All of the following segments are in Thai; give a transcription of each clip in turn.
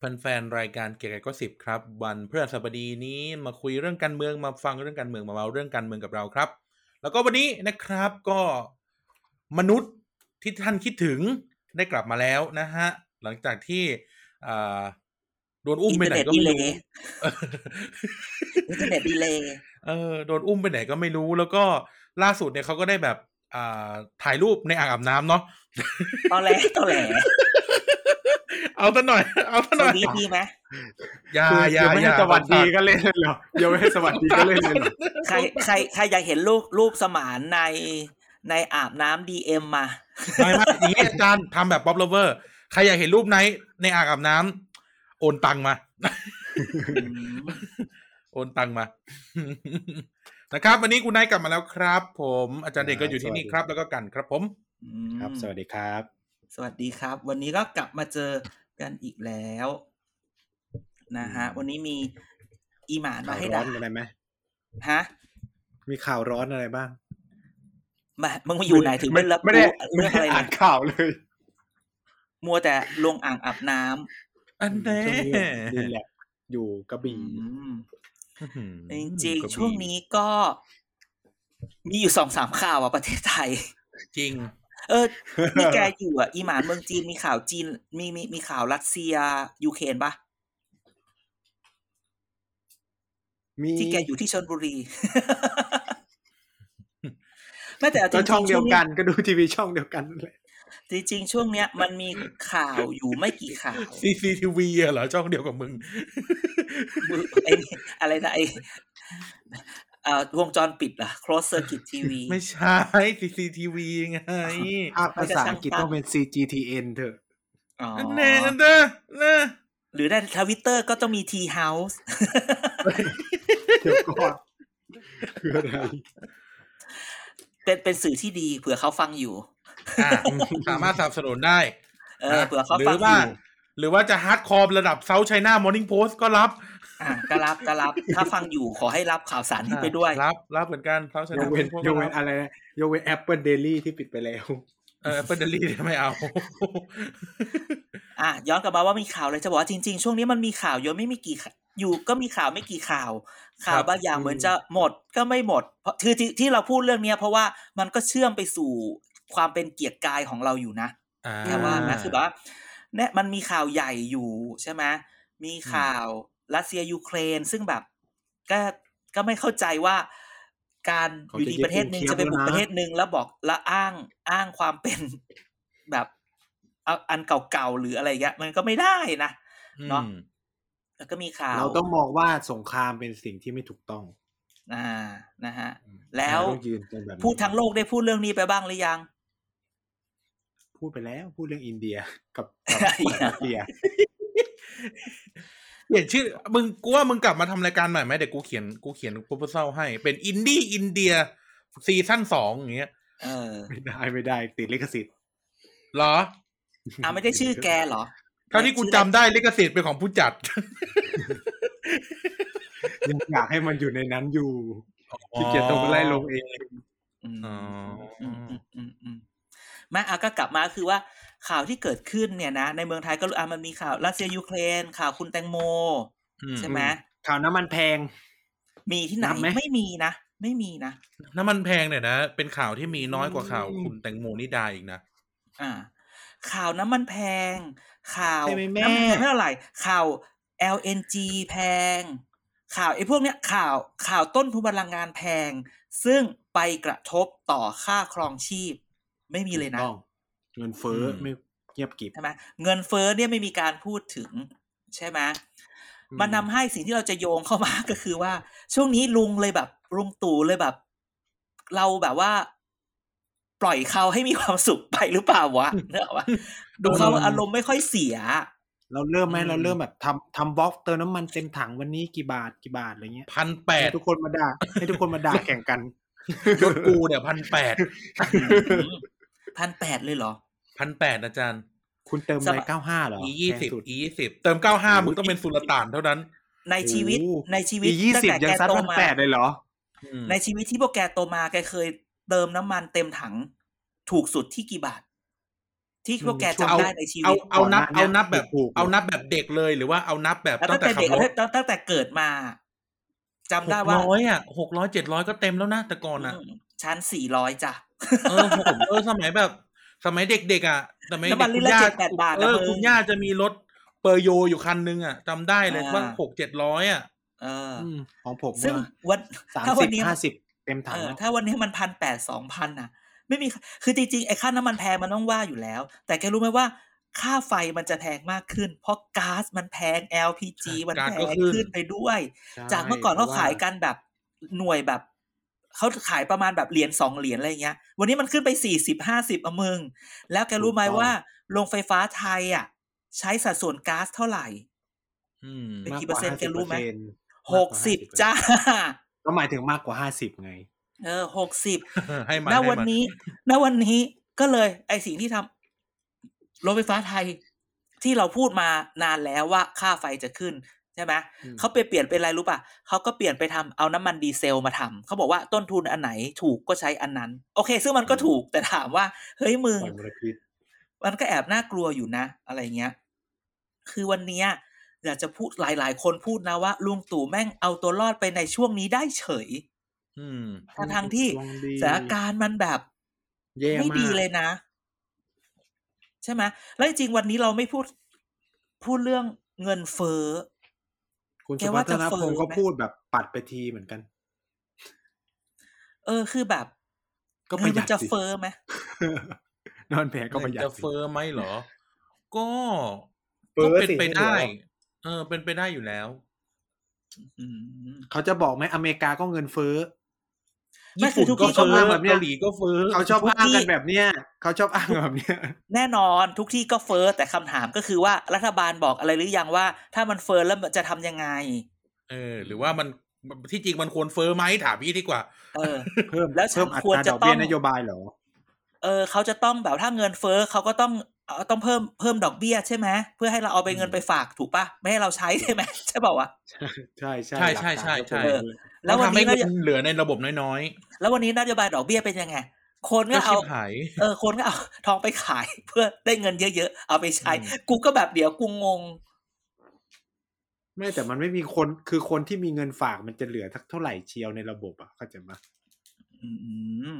แฟนๆรายการเกียร์กายก็สิบครับ วันพฤหัสบดีนี้มาคุยเรื่องการเมืองมาฟังเรื่องการเมืองมาเมาเรื่องการเมืองกับเราครับ แล้วก็วันนี้นะครับก็มนุษย์ที่ท่านคิดถึงได้กลับมาแล้วนะฮะ หลังจากที่อ่าโดนอุ้มไปไหนก็ไม่รู้อินเทอร์เน็ตดีเลย์เออโดนอุ้มไปไหนก็ไม่รู้ แล้วก็ล่าสุดเนี่ยเขาก็ได้แบบอ่าถ่ายรูปในอ่างอาบน้ำเนาะตอแหลตอแหล เอาซะหน่อย เอาซะสหน่อวัยสดีดีไหมอย่าคืออย่ายังไม่อให้ย่าสวัสดีก็เล่นเลยเหรอยังไม่ให้สวัสดีก็เล่นเลยเหรอใครใครใครอยากเห็นรูปรูปสมานในในอาบน้ำดีเอ็มมาไม่ไม่อย่างนี้อาจารย์ทำแบบป๊อปเลเวอร์ใครอยากเห็นรูปไหนในอ่างอาบน้ำโอนตังมา โอนตังมา นะครับ วันนี้คุณนายกลับมาแล้วครับ ผมอาจารย์เด็กก็อยู่ที่นี่ครับ แล้วก็กันครับผมอืมครับ สวัสดีครับ สวัสดีครับ วันนี้ก็กลับมาเจอ กันอีกแล้วนะฮะ วันนี้มีอีหมานข่ามาวให้ร้อด่านอะไรไหมฮะ มีข่าวร้อนอะไรบ้างมามึงมาอยู่ไหนถึงไม่รับไม่ได้รู้เรื่องอะไรม่ด้อ่านเลยข่าวเลย มัวแต่ลงอ่างอาบน้ำอันแน่ช่วงนี้ดีแหละอยู่กระอืบี่มจริงๆช่วงนี้ก็ มีอยู่สองสามข่าวอะประเทศไทย จริง เออนี่แกอยู่อะ อีหมานเมืองจีนมีข่าวจีน มีมีมีข่าวรัสเซียยูเครนปะมีที่แกอยู่ที่ชลบุรีไม่แต่จก็ริงๆช่องเดียวกันช่ก็ดูทีวีช่องเดียวกันนั่นแหละจริงๆ ช่วงเนี้ยมันมีข่าวอยู่ไม่กี่ข่าว CCTV อะเหรอช่องเดียวกับมึงไอ้นี่อะไรนะไอ้เอ่อวงจรปิดเหรอ close circuit TV ไม่ใช่ CCTV ไงภาพภาษาอังกฤษต้องเป็น CGTN เถอะอ๋ออันแน่อันเด้อนะหรือในทวิตเตอร์ก็ต้องมี T House เดี๋ยวก่อนคืออะไรเป็นเป็นสื่อที่ดีเผื่อเขาฟังอยู่อะสามารถสนับสนุนได้ เออเผื่อเขาหรืฟังออว่ายู่ หรือว่าจะ hardcore ระดับ South China Morning Post ก็รับอะก็รับก็รับถ้าฟังอยู่ขอให้รับข่าวสารนี้ไปด้วย รับ รับเหมือนกันเซาท์ไชยน่ากเว้น Morning Post ยกเว้นรับอะไรนะยกเว้น Apple Daily ที่ปิดไปแล้วเออ Apple Daily ไม่เอา อะย้อนกลับมาว่ามีข่าวเลยจะบอกว่าจริงๆ ช่วงนี้มันมีข่าวเยอะไม่มีกี่ข่าวอยู่ก็มีข่าวไม่กี่ข่าว ข่าวบางอย่างเหมือนจะหมดก็ไม่หมด เพราะคือที่ที่เราพูดเรื่องเนี้ย เพราะว่ามันก็เชื่อมไปสู่ความเป็นเกียรติกายของเราอยู่นะอ่าแค่ว่านะคือแบบว่า เนี่ยมันมีข่าวใหญ่อยู่ใช่ไหมมีข่าวรัสเซียยูเครน ซึ่งแบบ ก็ก็ไม่เข้าใจว่า การเขาอยู่จะดียึดประเทศหนึ่งเคียฟจะไปบุกแล้วนะประเทศหนึ่งแล้วบอกแล้วอ้างอ้างความเป็นแบบเอาอันเก่าๆหรืออะไรเงี้ยมันก็ไม่ได้นะเนาะอืมแล้วก็มีข่าว เราต้องมองว่าสงครามเป็นสิ่งที่ไม่ถูกต้อง อ่านะฮะแล้วเราต้องยืนกันแบบนี้พูดทั้งโลกได้พูดเรื่องนี้ไปบ้างหรือยัง พูดไปแล้ว พูดเรื่องอินเดียกับกับอย่ารัสเซียเปลี่ยนชื่อ มึงกูว่ามึงกลับมาทำรายการใหม่ไหมเดี๋ยวกูเขียนกูเขียน proposal ให้ เป็นอินดี้อินเดีย season สองอย่างเงี้ยเออไม่ได้ไม่ได้ ติดลิขสิทธิ์เหรออ่าไม่ได้ชื่อแกเหรอเท่าที่กูจำได้ลิขสิทธิ์เป็นของผู้จัดยังอยากให้มันอยู่ในนั้นอยู่ที่เกียรต้องไปไล่ลงเองอืมอ๋ออื มอืมอืมอืมไมาอะก็กลับมาคือว่าข่าวที่เกิดขึ้นเนี่ยนะ ในเมืองไทยก็อะมันมีข่าวรัสเซียยูเครน ข่าวคุณแตงโมอืมใช่ไหมข่าวน้ำมันแพง มีที่ไหนนับไหมไม่มีนะไม่มีนะน้ำมันแพงเนี่ยนะเป็นข่าวที่มีน้อยกว่าข่าวคุณแตงโมนิดาอีกนะอ่า ข่าวน้ำมันแพง ข่าวใช่ไหมแม่น้ำมันแพงไม่เท่าไหร่ข่าว LNG แพง ข่าวไอ้พวกเนี้ยข่าวข่าวต้นทุนพลังงานแพง ซึ่งไปกระทบต่อค่าครองชีพ ไม่มีเลยนะต้องเงินเฟ้ออมไม่เงียบกริบใช่ไหมเงินเฟ้อเนี่ยไม่มีการพูดถึง ใช่ไหมอืมมันนำให้สิ่งที่เราจะโยงเข้ามาก็คือว่า ช่วงนี้ลุงเลยแบบลุงตู่เลยแบบ เราแบบว่า ปล่อยเขาให้มีความสุขไปหรือเปล่าวะเนกอะวะดูเขาอารมณ์ไม่ค่อยเสีย เราเริ่มไหมอืมเราเริ่มแบบทำทำบล็อกเติมน้ำมันเต็มถังวันนี้กี่บาทกี่บาทอะไรเงี้ยพันแปดให้ทุกคนมาด่าให้ทุกคนมาด่าแข่งกันยศกูเนี่ยพันแปด พันแปดเลยเหรอพันแปดอาจารย์ คุณเติมสอะไรมัยเก้าห้าเหรออียี่สิบแพงสุดอียี่สิบเติมเก้าห้ามึงต้องเป็นสุลต่านเท่านั้น ในชีวิตโอ้ในชีวิตอียี่ตั้งสิบแต่ยังแกซัดโตพันมาแปดเลยเหรออืมในชีวิตที่พวกแกโตมาแกเคยเติมน้ำมันเต็มถัง ถูกสุดที่กี่บาท ที่พวกแกช่วงจำได้ในชีเอาวิต เอานับก่อนหน้าเอานับแบบถูกๆเอานับแบบเด็กเลยหรือว่าเอานับแบบแล้วตั้ตั้งงแต่แต่ขับเด็กรถตั้งตั้งแต่เกิดมาจำหได้กว่าร้อยอะหกร้อยเจ็ดร้อยก็เต็มแล้วนะแต่ก่อนอะอืม ชั้นสี่ร้อยจ้ะเออผมเออสมัยแบบ สมัยเด็กๆอะสมัยน้ำมันเด็กลิคุตรณละย่าเจ็ดแปดบาทเอนะอมึงคุณย่าจะมีรถเปอร์โยอยู่คันนึงอะจำได้เลยอ่าว่าหกเจ็ดร้อยอะเออออืมของผมซึ่งว่าวันสามถ้าสิวับนนี้ห้าสิบเต็มถัเองอแล้วถ้าวันนี้มันพันแปดสองพันน่ะ ไม่มีคือจริงๆไอ้ค่าน้ำมันแพงมันต้องว่าอยู่แล้ว แต่แกรู้ไหมว่าค่าไฟมันจะแพงมากขึ้น เพราะก๊าซมันแพง LPG มันก๊าซแพก็งขึ้นขึ้นไปด้วยใช่จากเมื่อก่อนเขาพระว่ขายกันแบบหน่วยแบบ เขาขายประมาณแบบเหรียญสองเหรียญอะไรเงี้ย วันนี้มันขึ้นไปสี่สิบห้าสิบอะมึง แล้วแกรู้ไหมว่าโรงไฟฟ้าไทยอะ ใช้สัดส่วนก๊าซเท่าไหร่อืมเป็นมากกี่กเปอว่าร์เซ็นต์แกรู้ไหม50%หกสิบจ้า ก็หมายถึงมากกว่าห้าสิบไง เออหกสิบให้มันณให้วันมันี้ณวันนี้ก็เลย ไอสิ่งที่ทำโรงไฟฟ้าไทยที่เราพูดมานานแล้วว่าค่าไฟจะขึ้น ใช่ไหมอืมเขาไปเปลี่ยนเป็นอะไรรู้ป่ะเขาก็เปลี่ยนไปทำเอาน้ำมันดีเซลมาทำเขาบอกว่าต้นทุนอันไหนถูกก็ใช้อันนั้น โอเค ซึ่งมันก็ถูกแต่ถามว่า เฮ้ยมึงปล่อยมลพิษมันก็แอบน่ากลัวอยู่นะ อะไรเงี้ย คือวันเนี้ยอยากจะพูดหลาย ๆ คนพูดนะว่าลุงตู่แม่งเอาตัวรอดไปในช่วงนี้ได้เฉยอืมทั้งทางๆที่ดวงดีสถานการณ์มันแบบแย่ไม่มากดีเลยนะ ใช่ไหมแล้วจริงๆวันนี้เราไม่พูดพูดเรื่องเงินเฟ้อ คุณแกสุว่าพัฒจะนเฟ้พองศ์ก็ไหมพูดแบบปัดไปทีเหมือนกัน เออคือแบบ ก็ปเงิระนหมัยันดจะสิเฟ้อไหมนอนแผลก็ประหยัดจะสิเฟอร์ไหมเหรอ ก็เฟ้ก็อเป็นสิไปไม่เหลือได้หรอกเออ เป็นไปได้อยู่แล้วอืมเขาจะบอกไหมอเมริกาก็เงินเฟ้อไม่ ญี่คือปุ่นทุกก็ที่เฟอก็ร์แบบเนี้ยเกาหลีก็เฟอร์เขาชอบทุกอ้างที่กันแบบเนี้ยเขาชอบอ้างแบบเนี้ยแน่นอนทุกที่ก็เฟ้อแต่คำถามก็คือว่ารัฐบาลบอกอะไรหรือยังว่า ถ้ามันเฟ้อแล้วมันจะทำยังไง เออ หรือว่ามันที่จริงมันควรเฟอร์ไหมถามพี่ดีกว่า เออเพิ่มแล้วฉันเพิ่มอัควรตราจะดอกเบี้ยต้องนโยบายเหรอ เออ เขาจะต้องแบบถ้าเงินเฟ้อเขาก็ต้องเอ่อต้องเพิ่มเพิ่มดอกเบี้ยใช่ไหมเพื่อให้เราเอาไปเงินไปฝากถูกปะไม่ให้เราใช้ใช่ไหมใช่เปล่าวะใช่ใช่ใช่หลักใช่การใช่ ก็ใช่เป็นอย่างนั้นเลยแล้ววันทำให้นี้เงินโยนเหลือในระบบน้อยแล้ววันนี้นโยบายดอกเบี้ยเป็นยังไง คนๆก็ก็ชิเอาบหายเออคนก็เอาทองไปขายเพื่อได้เงินเยอะๆ เอาไปใช้อืมกูก็แบบเดี๋ยวกูงง ไม่แต่มันไม่มีคนคือคนที่มีเงินฝากมันจะเหลือทักเท่าไหร่เชียวในระบบอะเข้าใจไหมอืม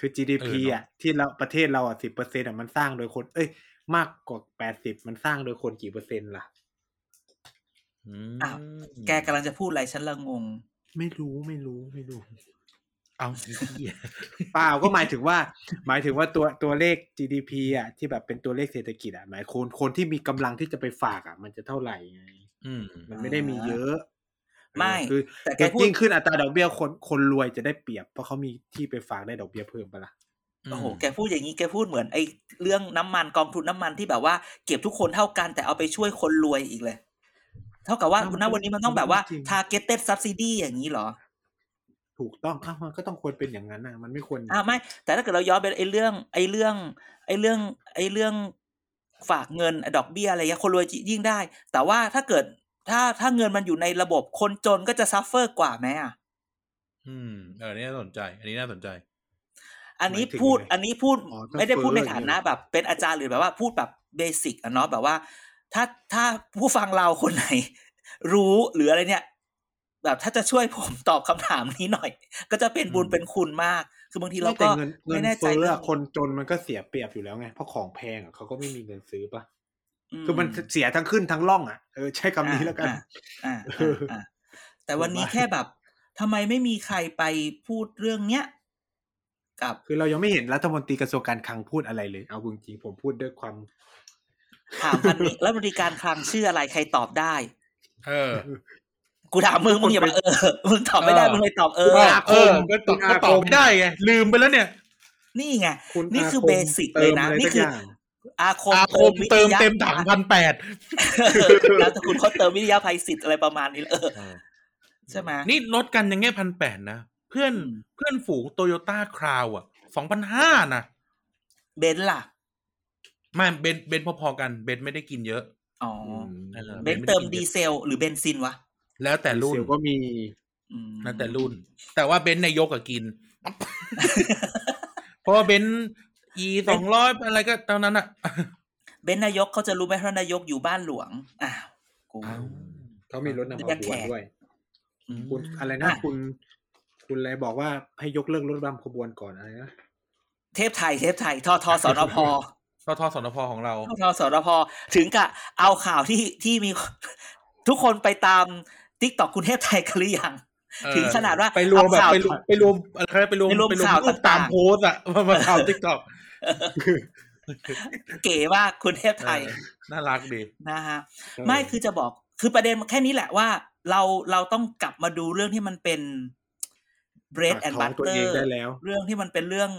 คือ GDP อะที่เราประเทศเราอะสิบเปอร์เซ็นต์อะมันสร้างโดยคน เอ้ย มากกว่าแปดสิบมันสร้างโดยคนกี่เปอร์เซ็นต์ล่ะอืมอ้าวแกกำลังจะพูดอะไรฉันละงง ไม่รู้ไม่รู้ไม่รู้ เอาอีเหี้ยเปล่าก็หมายถึงว่า หมายถึงว่าตัวตัวเลข GDP อะ ที่แบบเป็นตัวเลขเศรษฐกิจอะหมายคนคนที่มีกำลังที่จะไปฝากอะ มันจะเท่าไหร่ไงอืมมันไม่ได้มีเยอะ ไม่เออคือแต่แกพูดยิ่งขึ้นอัตราดอกเบี้ยคนคนรวยจะได้เปรียบ เพราะเขามีที่ไปฝากได้ดอกเบี้ยเพิ่มปะล่ะโอ้โห แกพูดอย่างนี้ แกพูดเหมือนไอ้เรื่องน้ำมันกองทุนน้ำมันที่แบบว่าเก็บทุกคนเท่ากันแต่เอาไปช่วยคนรวยอีกเลย เท่ากับว่าอ้าวมันณก็วันนี้มันต้องแบบว่าจริง targeted subsidy อย่างนี้เหรอ ถูกต้องอ้าวมันก็ต้องควรเป็นอย่างนั้นนะมันไม่ควรอ่าไม่ แต่ถ้าเกิดเราย้อนไปไอ้เรื่อง ไอ้เรื่อง ไอ้เรื่อง ไอ้เรื่องฝากเงินดอกเบี้ยอะไรเงี้ยคนรวยยิ่งได้ แต่ว่าถ้าเกิดถ้าถ้าเงินมันอยู่ในระบบคนจนก็จะ suffer กว่าไหมอะอืมเอออันนี้น่าสนใจ อันนี้น่าสนใจ อันนี้หมายถึงพูดไงอันนี้พูดอ๋อต้องไม่ได้พูดในเฟ้อฐานะอย่างเงี้ยแบบ เป็นอาจารย์หรือแบบว่าพูดแบบ basic อะเนาะแบบว่า ถ้าถ้าผู้ฟังเราคนไหน รู้หรืออะไรเนี่ย แบบถ้าจะช่วยผมตอบคำถามนี้หน่อย ก็จะเป็นบุญอืมเป็นคุณมาก คือบางทีเราไม่แต่ก็เงินเงิไม่นแน่ใจเฟ้อเรื่ออะงคนจนมันก็เสียเปรียบอยู่แล้วไงเพราะของแพงอะเขาก็ไม่มีเงินซื้อปะอืคือมันเสียทั้งขึ้นทั้งล่องอะเออใช้คำนี้แล้วกันอ่าอ่าเออ่าออ่าแต่วันนี้ถูกปะแค่แบบทำไมไม่มีใครไปพูดเรื่องเนี้ยกับ คือเรายังไม่เห็นรัฐมนตรีกระทรวงการคลังพูดอะไรเลย เอาจริงๆผมพูดด้วยความ ถามพันนี้แล้วบริการคลังชื่ออะไรใครตอบได้ เออ กูถามมึงมึงอย่ามาเออมึงตอบไม่ได้เออมึงเลยตอบเออคุณเอออาคเออมก็ตอบคุณอาก็ตอบคมไม่ได้ไงลืมไปแล้วเนี่ย นี่ไงคุณนี่คืออาเบสิกเลยนะติมะไรนี่สักคืออย่างอาคมอาคมเติมเต็มถังพันแปดแล้วแต่คุณเขาเติมวิทยาภัยศิษย์อะไรประมาณนี้เออใช่ไหมนี่ลดกันยังแค่พันแปดนะ เพื่อนอืมเพื่อนฝูงโตโยต้าคราวอะสองพันห้านะเบนซ์ล่ะ ไม่เบนเบนพอๆกันเบนไม่ได้กินเยอะอ๋อเออเบนซ์เติมดีเซล หรือเบนซินวะ แล้วแต่รุ่นดีเซลก็มีอืมแล้วแต่รุ่น แต่ว่าเบนซ์นายกอะกิน เพราะว่าเบนซ์ E สองร้อยอะไรก็เท่านั้นอะเบนซ์นายกเขาจะรู้ไหมเพราะนายกอยู่บ้านหลวงอ้าวกูเขามีรถนำขเรียกบแขวนกด้วยอืมคุณอะไรนะอะคุณ คุณอะไรบอกว่าให้ยกเลิกรถนำขบวนก่อนอะไรนะเทพไทยเทพไทยทอทอสนพ ททสนพของเราทอทอสนพถึงกับเอาข่าวที่ที่มีทุกคนไปตาม TikTok คุณเทพไทยกันหรือยังเออถึงขนาดว่าไปรวมแบบเอาข่าวไปรวมไปรวมอะไรไปรวมไปรวมไปรวมข่าวรูปตามต่างๆโพสต์อะมามาข่าว TikTok เก๋มากคุณเทพไทย น่ารักดีนะฮะไม่คือจะบอกคือประเด็นแค่นี้แหละว่า เราเราต้องกลับมาดูเรื่องที่มันเป็น bread ปาก and ท้องตัว butter เองได้แล้วเรื่องที่มันเป็นเรื่อง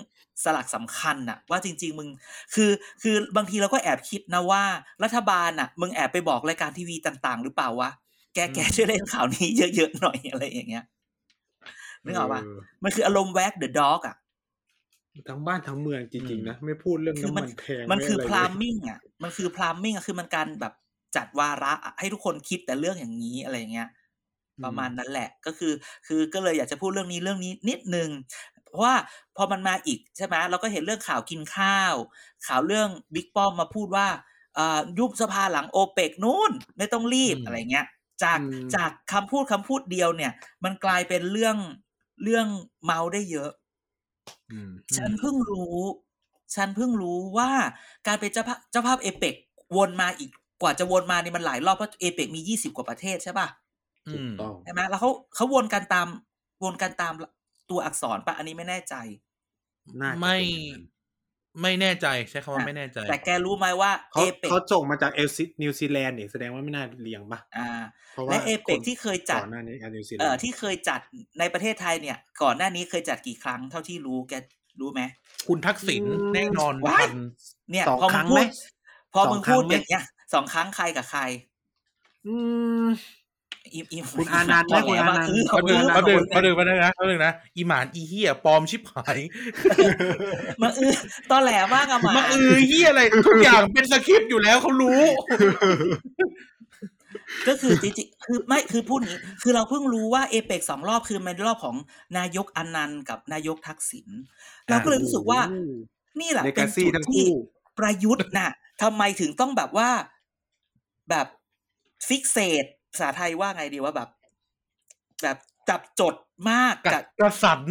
สลักสำคัญน่ะ ว่าจริง ๆ มึง คือคือบางทีเราก็แอบคิดนะว่า รัฐบาลน่ะ มึงแอบไปบอกรายการทีวีต่าง ๆ หรือเปล่าวะแกแกช่วยเล่นข่าวนี้เยอะๆหน่อยอะไรอย่างเงี้ยนึกออกปะเออมันคืออารมณ์แวกเดอะด็อกอะทั้งบ้านทั้งเมืองจริงอืมๆนะ ไม่พูดเรื่องคือน้ำมัมันนแพงมันคือไะไรพเลยรามมิ่งอะมันคือพรามมิ่งอะคือมันการแบบจัดวาระอะให้ทุกคนคิดแต่เรื่องอย่างนี้อะไรอย่างเงี้ย ประมาณนั้นแหละ ก็คือ คือก็เลยอยากจะพูดเรื่องนี้เรื่องนี้นิดนึงเพราะว่าพอมันมาอีกใช่ไหมเราก็เห็นเรื่องข่าวกินข้าว ข่าวเรื่องบิ๊กป้อมมาพูดว่าเอ่อยุบสภาหลังโอเปกนู่นไม่ต้องรีบอืมอะไรเงี้ย จากอืมจากคำพูดคำพูดเดียวเนี่ย มันกลายเป็นเรื่องเรื่องเมาได้เยอะอืมฉันเพิ่งรู้ ฉันเพิ่งรู้ว่าการเป็นเจ้าภาพเจ้าภาพเอเปกวนมาอีกกว่าจะวนมานี่มันหลายรอบเพราะเอเปกมียี่สิบกว่าประเทศใช่ป่ะอื ถูกมต้องใช่ไหมแล้วเขาเขาวนกันตามวนกันตามตัวอักษรปะอันนี้ไม่แน่ใจน่าจะไม่เป็นอย่างนั้นไม่แน่ใจใช้คำว่าอะไม่แน่ใจ แต่แกรู้ไหมว่าเขาเอเปกเขาส่งมาจากเอลซินิวซีแลนด์นี่แสดงว่าไม่น่าเรียงปะอ่าเพราะว่าและเอเปกคนที่เคยจัดก่อนหน้านี้อะนิวซีแลเอ่อนด์ที่เคยจัดในประเทศไทยเนี่ย ก่อนหน้านี้เคยจัดกี่ครั้งเท่าที่รู้แกรู้ไหมคุณทักษิณแน่นอนว้ายพันเนี่ยสองพอคมึรั้งงพูไหมดพอมึงสองครั้พูงดไหมอย่างเงี้ยสองครั้งใครกับใคร อืม อิมอิมคุณอานันต์ไหมตอแหลคุณอานันต์มาคือเขาดึงคือเขาดึงขเขาดึงมาได้นะเขาดึงนะอีหมานอีเฮียปลอมชิบหายมาอือตอแหลมากอะหมามาเออเฮียอะไรทุกอย่างเป็นสคริปต์อยู่แล้วเขารู้ ก็คือจริงๆคือไม่คือพูดอย่างนี้ คือเราเพิ่งรู้ว่าเอเปกสองรอบคือมันรอบของนายกอนันต์กับนายกทักษิณเราก็เลยรู้สึกว่า นี่แหละเลเป็กานซี่จุดทั้งที่คู่ประยุทธ์น่ะทำไมถึงต้องแบบว่าแบบฟิกเซต ภาษาไทยว่าไงดีว่าแบบ แบบจับจดมากกระกับกระสัน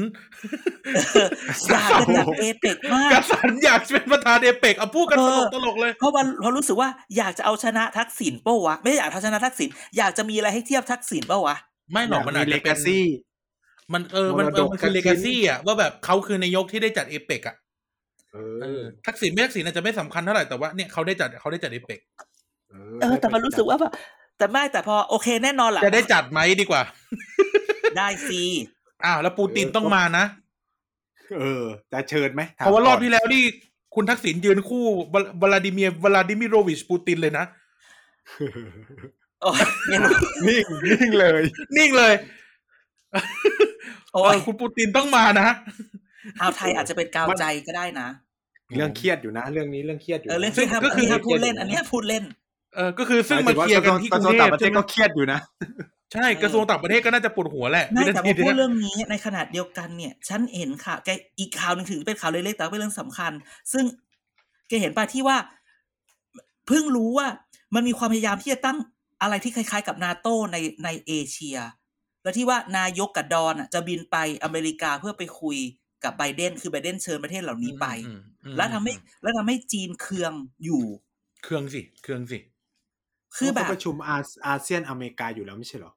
เอออยากเป็นแบบเอเปกมากกระสันอยากเป็นประธานเอเปกเอาพูดกันเอตอลกตลกๆเลย เพราะวันเพราะรู้สึกว่าอยากจะเอาชนะทักษิณเป้าวะ ไม่ได้อยากเอาชนะทักษิณอยากจะมีอะไรให้เทียบทักษิณเป้าวะ ไม่หรอกมันอาจเลจะเป็กานซี่มันเออมันมรเอดอกมันคือทัเลกษิณกาซี่อะว่าแบบเขาคือนายกที่ได้จัดเอเปกอะเอเอออทักษิณไม่ทักษิณอาจจะไม่สำคัญเท่าไหร่แต่ว่าเนี่ยเขาได้จัดเขาได้จัดเอเปกเออแต่มันรู้สึกว่าแบบ แต่ไม่แต่พอโอเคแน่นอนแหละจะได้จัดไหมดีกว่า ได้ซีอ้าวแล้วปูตินต้องมานะ เออ จะเชิญไหมถมเพราะว่ารอบก่นที่แล้วนี่คุณทักษิณยืนคู่วลวลาดิเมียร์วลาดิมิโรวิชปูตินเลยนะโอ้ยไม่รู้นิ่งนิ่งเลย นิ่งเลยโอ้เอยอคุณปูตินต้องมานะเอาไทยอาจจะเป็นกาวใจก็ได้นะ เรื่องเครียดอยู่นะ เรื่องนี้เรื่องเครียดอยู่เออเรื่องซึ่ที่งทำก็อันคือนี้พูดเล่นอันเนี้ยพูดเล่น เออก็คือซึ่งหมาถึว่เคลียร์กันที่กกรุระงทรวงเทต่างพประเทใช่ศไหมก็เครียดอยู่นะ ใช่กระทรวงต่างประเทศก็น่าจะปวดหัวแหละไม่วิแต่นาทีพอพูดเนี้ยเรื่องนี้ในขณะเดียวกันเนี่ย ฉันเห็นข่าวแกอีกข่าวหนึ่งถึงเป็นข่าวเล็กๆแต่ว่าเป็นเรื่องสำคัญ ซึ่งแกเห็นป่ะที่ว่าเพิ่งรู้ว่ามันมีความพยายามที่จะตั้งอะไรที่คล้ายๆ กับนาโตในในเอเชีย แล้วที่ว่านายกกับดอนอะจะบินไปอเมริกาเพื่อไปคุยกับไบเดนคือไบเดนเชิญประเทศเหล่านี้ไปอืมอืมแล้วทำให้แล้วทำให้จีนเคืองอยู่ เครื่องสิ เครื่องสิ คือแบบเขาประชุมอาอาเซียนอเมริกาอยู่แล้วไม่ใช่เหรอ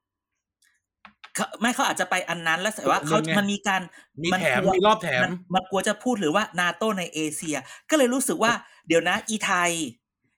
เขาไม่เขาอาจจะไปอันนั้นแล้วแต่ว่าเขามันไงมันมีการมีนแถมกลัวมีรอบแถมนมันกลัวจะพูดหรือว่านาโตในเอเชีย ก็เลยรู้สึกว่า เดี๋ยวนะ อีไทย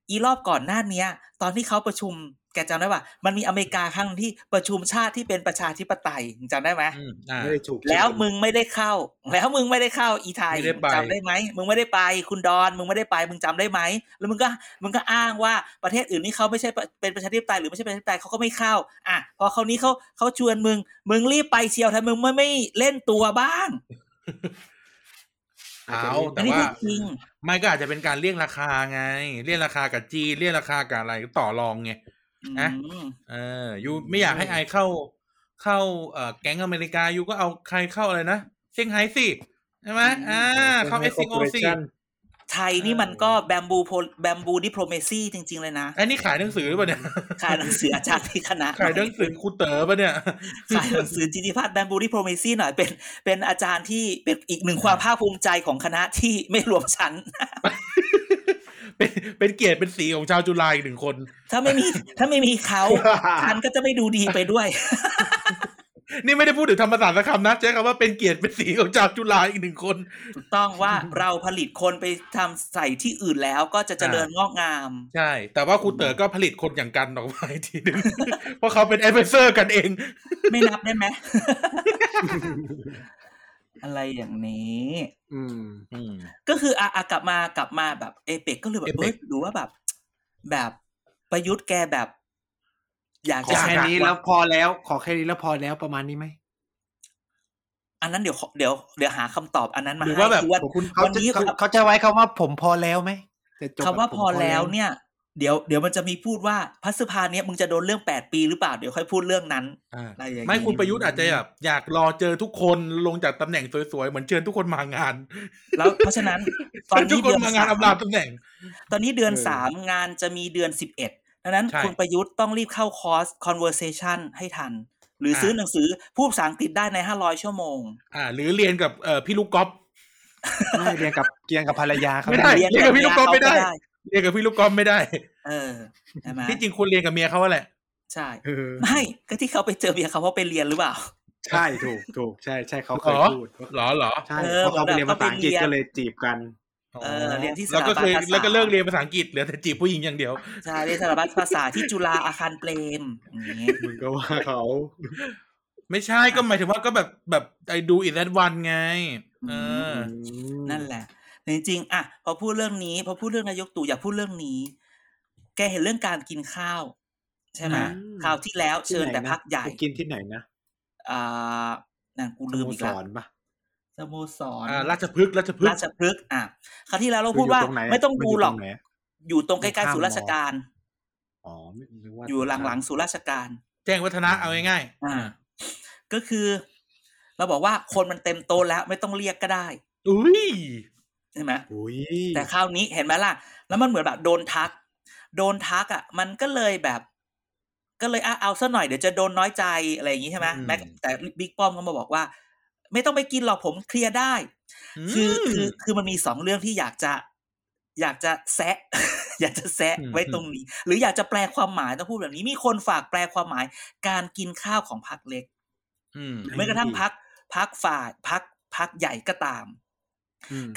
อีรอบก่อนหน้าเนี้ย ตอนที่เขาประชุม แกจำได้ป่ะมันมีอเมริกาครั้งที่ประชุมชาติที่เป็นประชาธิปไตยจำได้ไหมอืมอ่าไม่ได้ถูกแล้วมึงไม่ได้เข้า แล้วมึงไม่ได้เข้าอีไทยไม่ได้ไปจำได้ไหมมึงไม่ได้ไป คุณดอนมึงไม่ได้ไป มึงจำได้ไหมแล้วมึงก็มึงก็อ้างว่าประเทศอื่นนี่เขาไม่ใช่ประเป็นประชาธิปไตยหรือไม่ใช่ประชาธิปไตยเขาก็ไม่เข้า อะพอคราวนี้เขาเขาชวนมึง มึงรีบไปเชียวทำไมมึงไม่ไม่เล่นตัวบ้างเอาอัแต่นนี้ว่าพูดจริงไม่ก็อาจจะเป็นการเลี่ยงราคาไง เลี่ยงราคากับจีนเลี่ยงราคากับอะไรก็ต่อรองไง อะอืมเออ you ไม่อยากให้ I เข้า เข้าเอ่อแก๊งอเมริกา you ก็เอาใครเข้าอะไรนะเซี่ยงไฮ้สิใช่ไหมอ่า เข้า SCO สิไทยนี่มันก็ bambooแบมบูดิโพรเมซีจริง ๆ เลยนะไอ้นี่ขายหนังสือหรือเปล่าเนี่ย ขายหนังสืออาจารย์ที่คณะ ขายหนังสือครูเต๋อป่ะเนี่ย ขายหนังสือจิติพัฒน์แบมบูดิโพรเมซีหน่อย เป็น เป็นอาจารย์ที่เป็นอีกหนึ่งความภาคภูมิใจของคณะที่ไม่รวมชั้น เป็นเป็นเกียรติเป็นสีของชาวจุฬาอีกหนึ่งคน ถ้าไม่มีถ้าไม่มีเขาฉันก็จะไม่ดูดีไปด้วย นี่ไม่ได้พูดถึงธรรมศาสตร์สักคำนะใช้คำว่าเป็นเกียรติเป็นสีของชาวจุฬาอีกหนึ่งคนถูกต้องว่าเราผลิตคนไปทำใส่ที่อื่นแล้วก็จะเจริญงอกงาม ใช่ แต่ว่าครูเต๋อก็ผลิตคนอย่างกันออกมาอีกทีหนึงเพราะเขาเป็นเอเ s เซอร์กันเอง ไม่นับได้ไหม อะไรอย่างนี้ อืมอืมก็คืออะอะกลับมากลับมาแบบเอเปกก็เลยแบบ APEC เอ้ยดูว่าแบบ แบบประยุทธ์แกแบบ อยากขอจะแค่นี้แล้วพอแล้ว ขอแค่นี้แล้วพอแล้วประมาณนี้ไหมอันนั้นเดี๋ยวขอเดี๋ยวเดี๋ยวหาคำตอบอันนั้นมาหรือให้ว่าแบบคือว่าคุณเขาวันจะนี้เขาเขาจะไว้คำว่าผมพอแล้วไหมจะจบคำว่าแบบพอแล้วเนี่ย เดี๋ยวเดี๋ยวมันจะมีพูดว่าพัสภาเนี้ยมึงจะโดนเรื่องแปดปีหรือเปล่าเดี๋ยวค่อยพูดเรื่องนั้นอ่าอะไรอย่างนี้ไม่คุณประยุทธ์อาจจะแบบอยากรอเจอทุกคนลงจากตำแหน่งสวยๆเหมือนเชิญทุกคนมางาน แล้วเพราะฉะนั้นตอนเชิญทุนี้กคนเดือนมางานสามอำลาตำแหน่ง ตอนนี้เดือนสามงานจะมีเดือนสิบเอ็ดดังนั้นใช่คุณประยุทธ์ต้องรีบเข้าคอร์ส conversation ให้ทัน หรืออาซื้อหนังสือพูดภาษาอังกฤษได้ในห้าร้อยชั่วโมง อ่า หรือเรียนกับเอ่อพี่ลูกก๊อฟไม่เรียนกับเกียงกับภรรยาเขาไม่ได้เรียนเรียนกับพี่ลูกกอล์ฟไม่ได้ เขาก็ได้เรียนกับพี่ลูกก๊อฟไม่ได้ เออใช่ไหมที่จริงควรเรียนกับเมียเขาแหละ ใช่เออไม่ก็ที่เขาไปเจอเมียเขาเพราะไปเรียนหรือเปล่า ใช่ถูกถูกใช่ใช่เขาเคยหรอพูดหรอเหรอใช่เออเพราะเขาไปเรียนภาษาอังกฤษเขาไปเรียนก็เลยจีบกันเออเรียนที่สแล้วถาก็บัเคนยภาษาแล้วก็เลิกเรียนภาษาอังกฤษเหลือแต่จีบผู้หญิงอย่างเดียวใช่เรียนสถาบันภาษาที่จุฬาอาคารเปรมอย่างนี้มึงก็ว่าเขาไม่ใช่ก็หมายถึงว่าก็แบบแบบไอ้ดูอินแอดวันไงเออนั่นแหละแต่ จริงๆอะพอพูดเรื่องนี้ พอพูดเรื่องนายกตู่อยากพูดเรื่องนี้ แกเห็นเรื่องการกินข้าว ใช่ไหมอืคราวที่แล้วเชิญแต่พักใหญ่ไปกินที่ไหนนะอ่านั่นกูลืมอีกสแล้วอนปะสโมสรอ่าราชพฤกษ์ราชพฤกราษ์ชพฤกษ์อะคราวที่แล้วเราพูดว่าอยู่ตรงไหนไม่ต้องดูหรอกมันอยู่ตรงไหนอยู่ตรงใกล้ๆข้ามศูนย์ราชการ อ๋อไม่นึกว่าอยู่หลังๆศูนย์ราชการ แจ้งวัฒนะเอาง่ายอ่า ก็คือ เราบอกว่าคนมันเต็มโต๊ะแล้วไม่ต้องเรียกก็ได้ๆอุ้ย ใช่ไหมอุ้ยแต่คราวนี้เห็นไหมล่ะ แล้วมันเหมือนแบบโดนทัก โดนทักอะ มันก็เลยแบบ ก็เลยอะเอาซะหน่อยเดี๋ยวจะโดนน้อยใจอะไรอย่างงี้ใช่ไหมอืมแม้แต่บิ๊กป้อมก็มาบอกว่า ไม่ต้องไปกินหรอกผมเคลียร์ได้ คือคือคือมันมีสองเรื่องที่อยากจะ อยากจะแซะ อยากจะแซะอืมไว้ตรงนี้ หรืออยากจะแปลความหมายต้องพูดแบบนี้ มีคนฝากแปลความหมาย การกินข้าวของพรรคเล็กอืมหรือแม้กระทั่งพักพักฝ่ายพักพักใหญ่ก็ตามอืม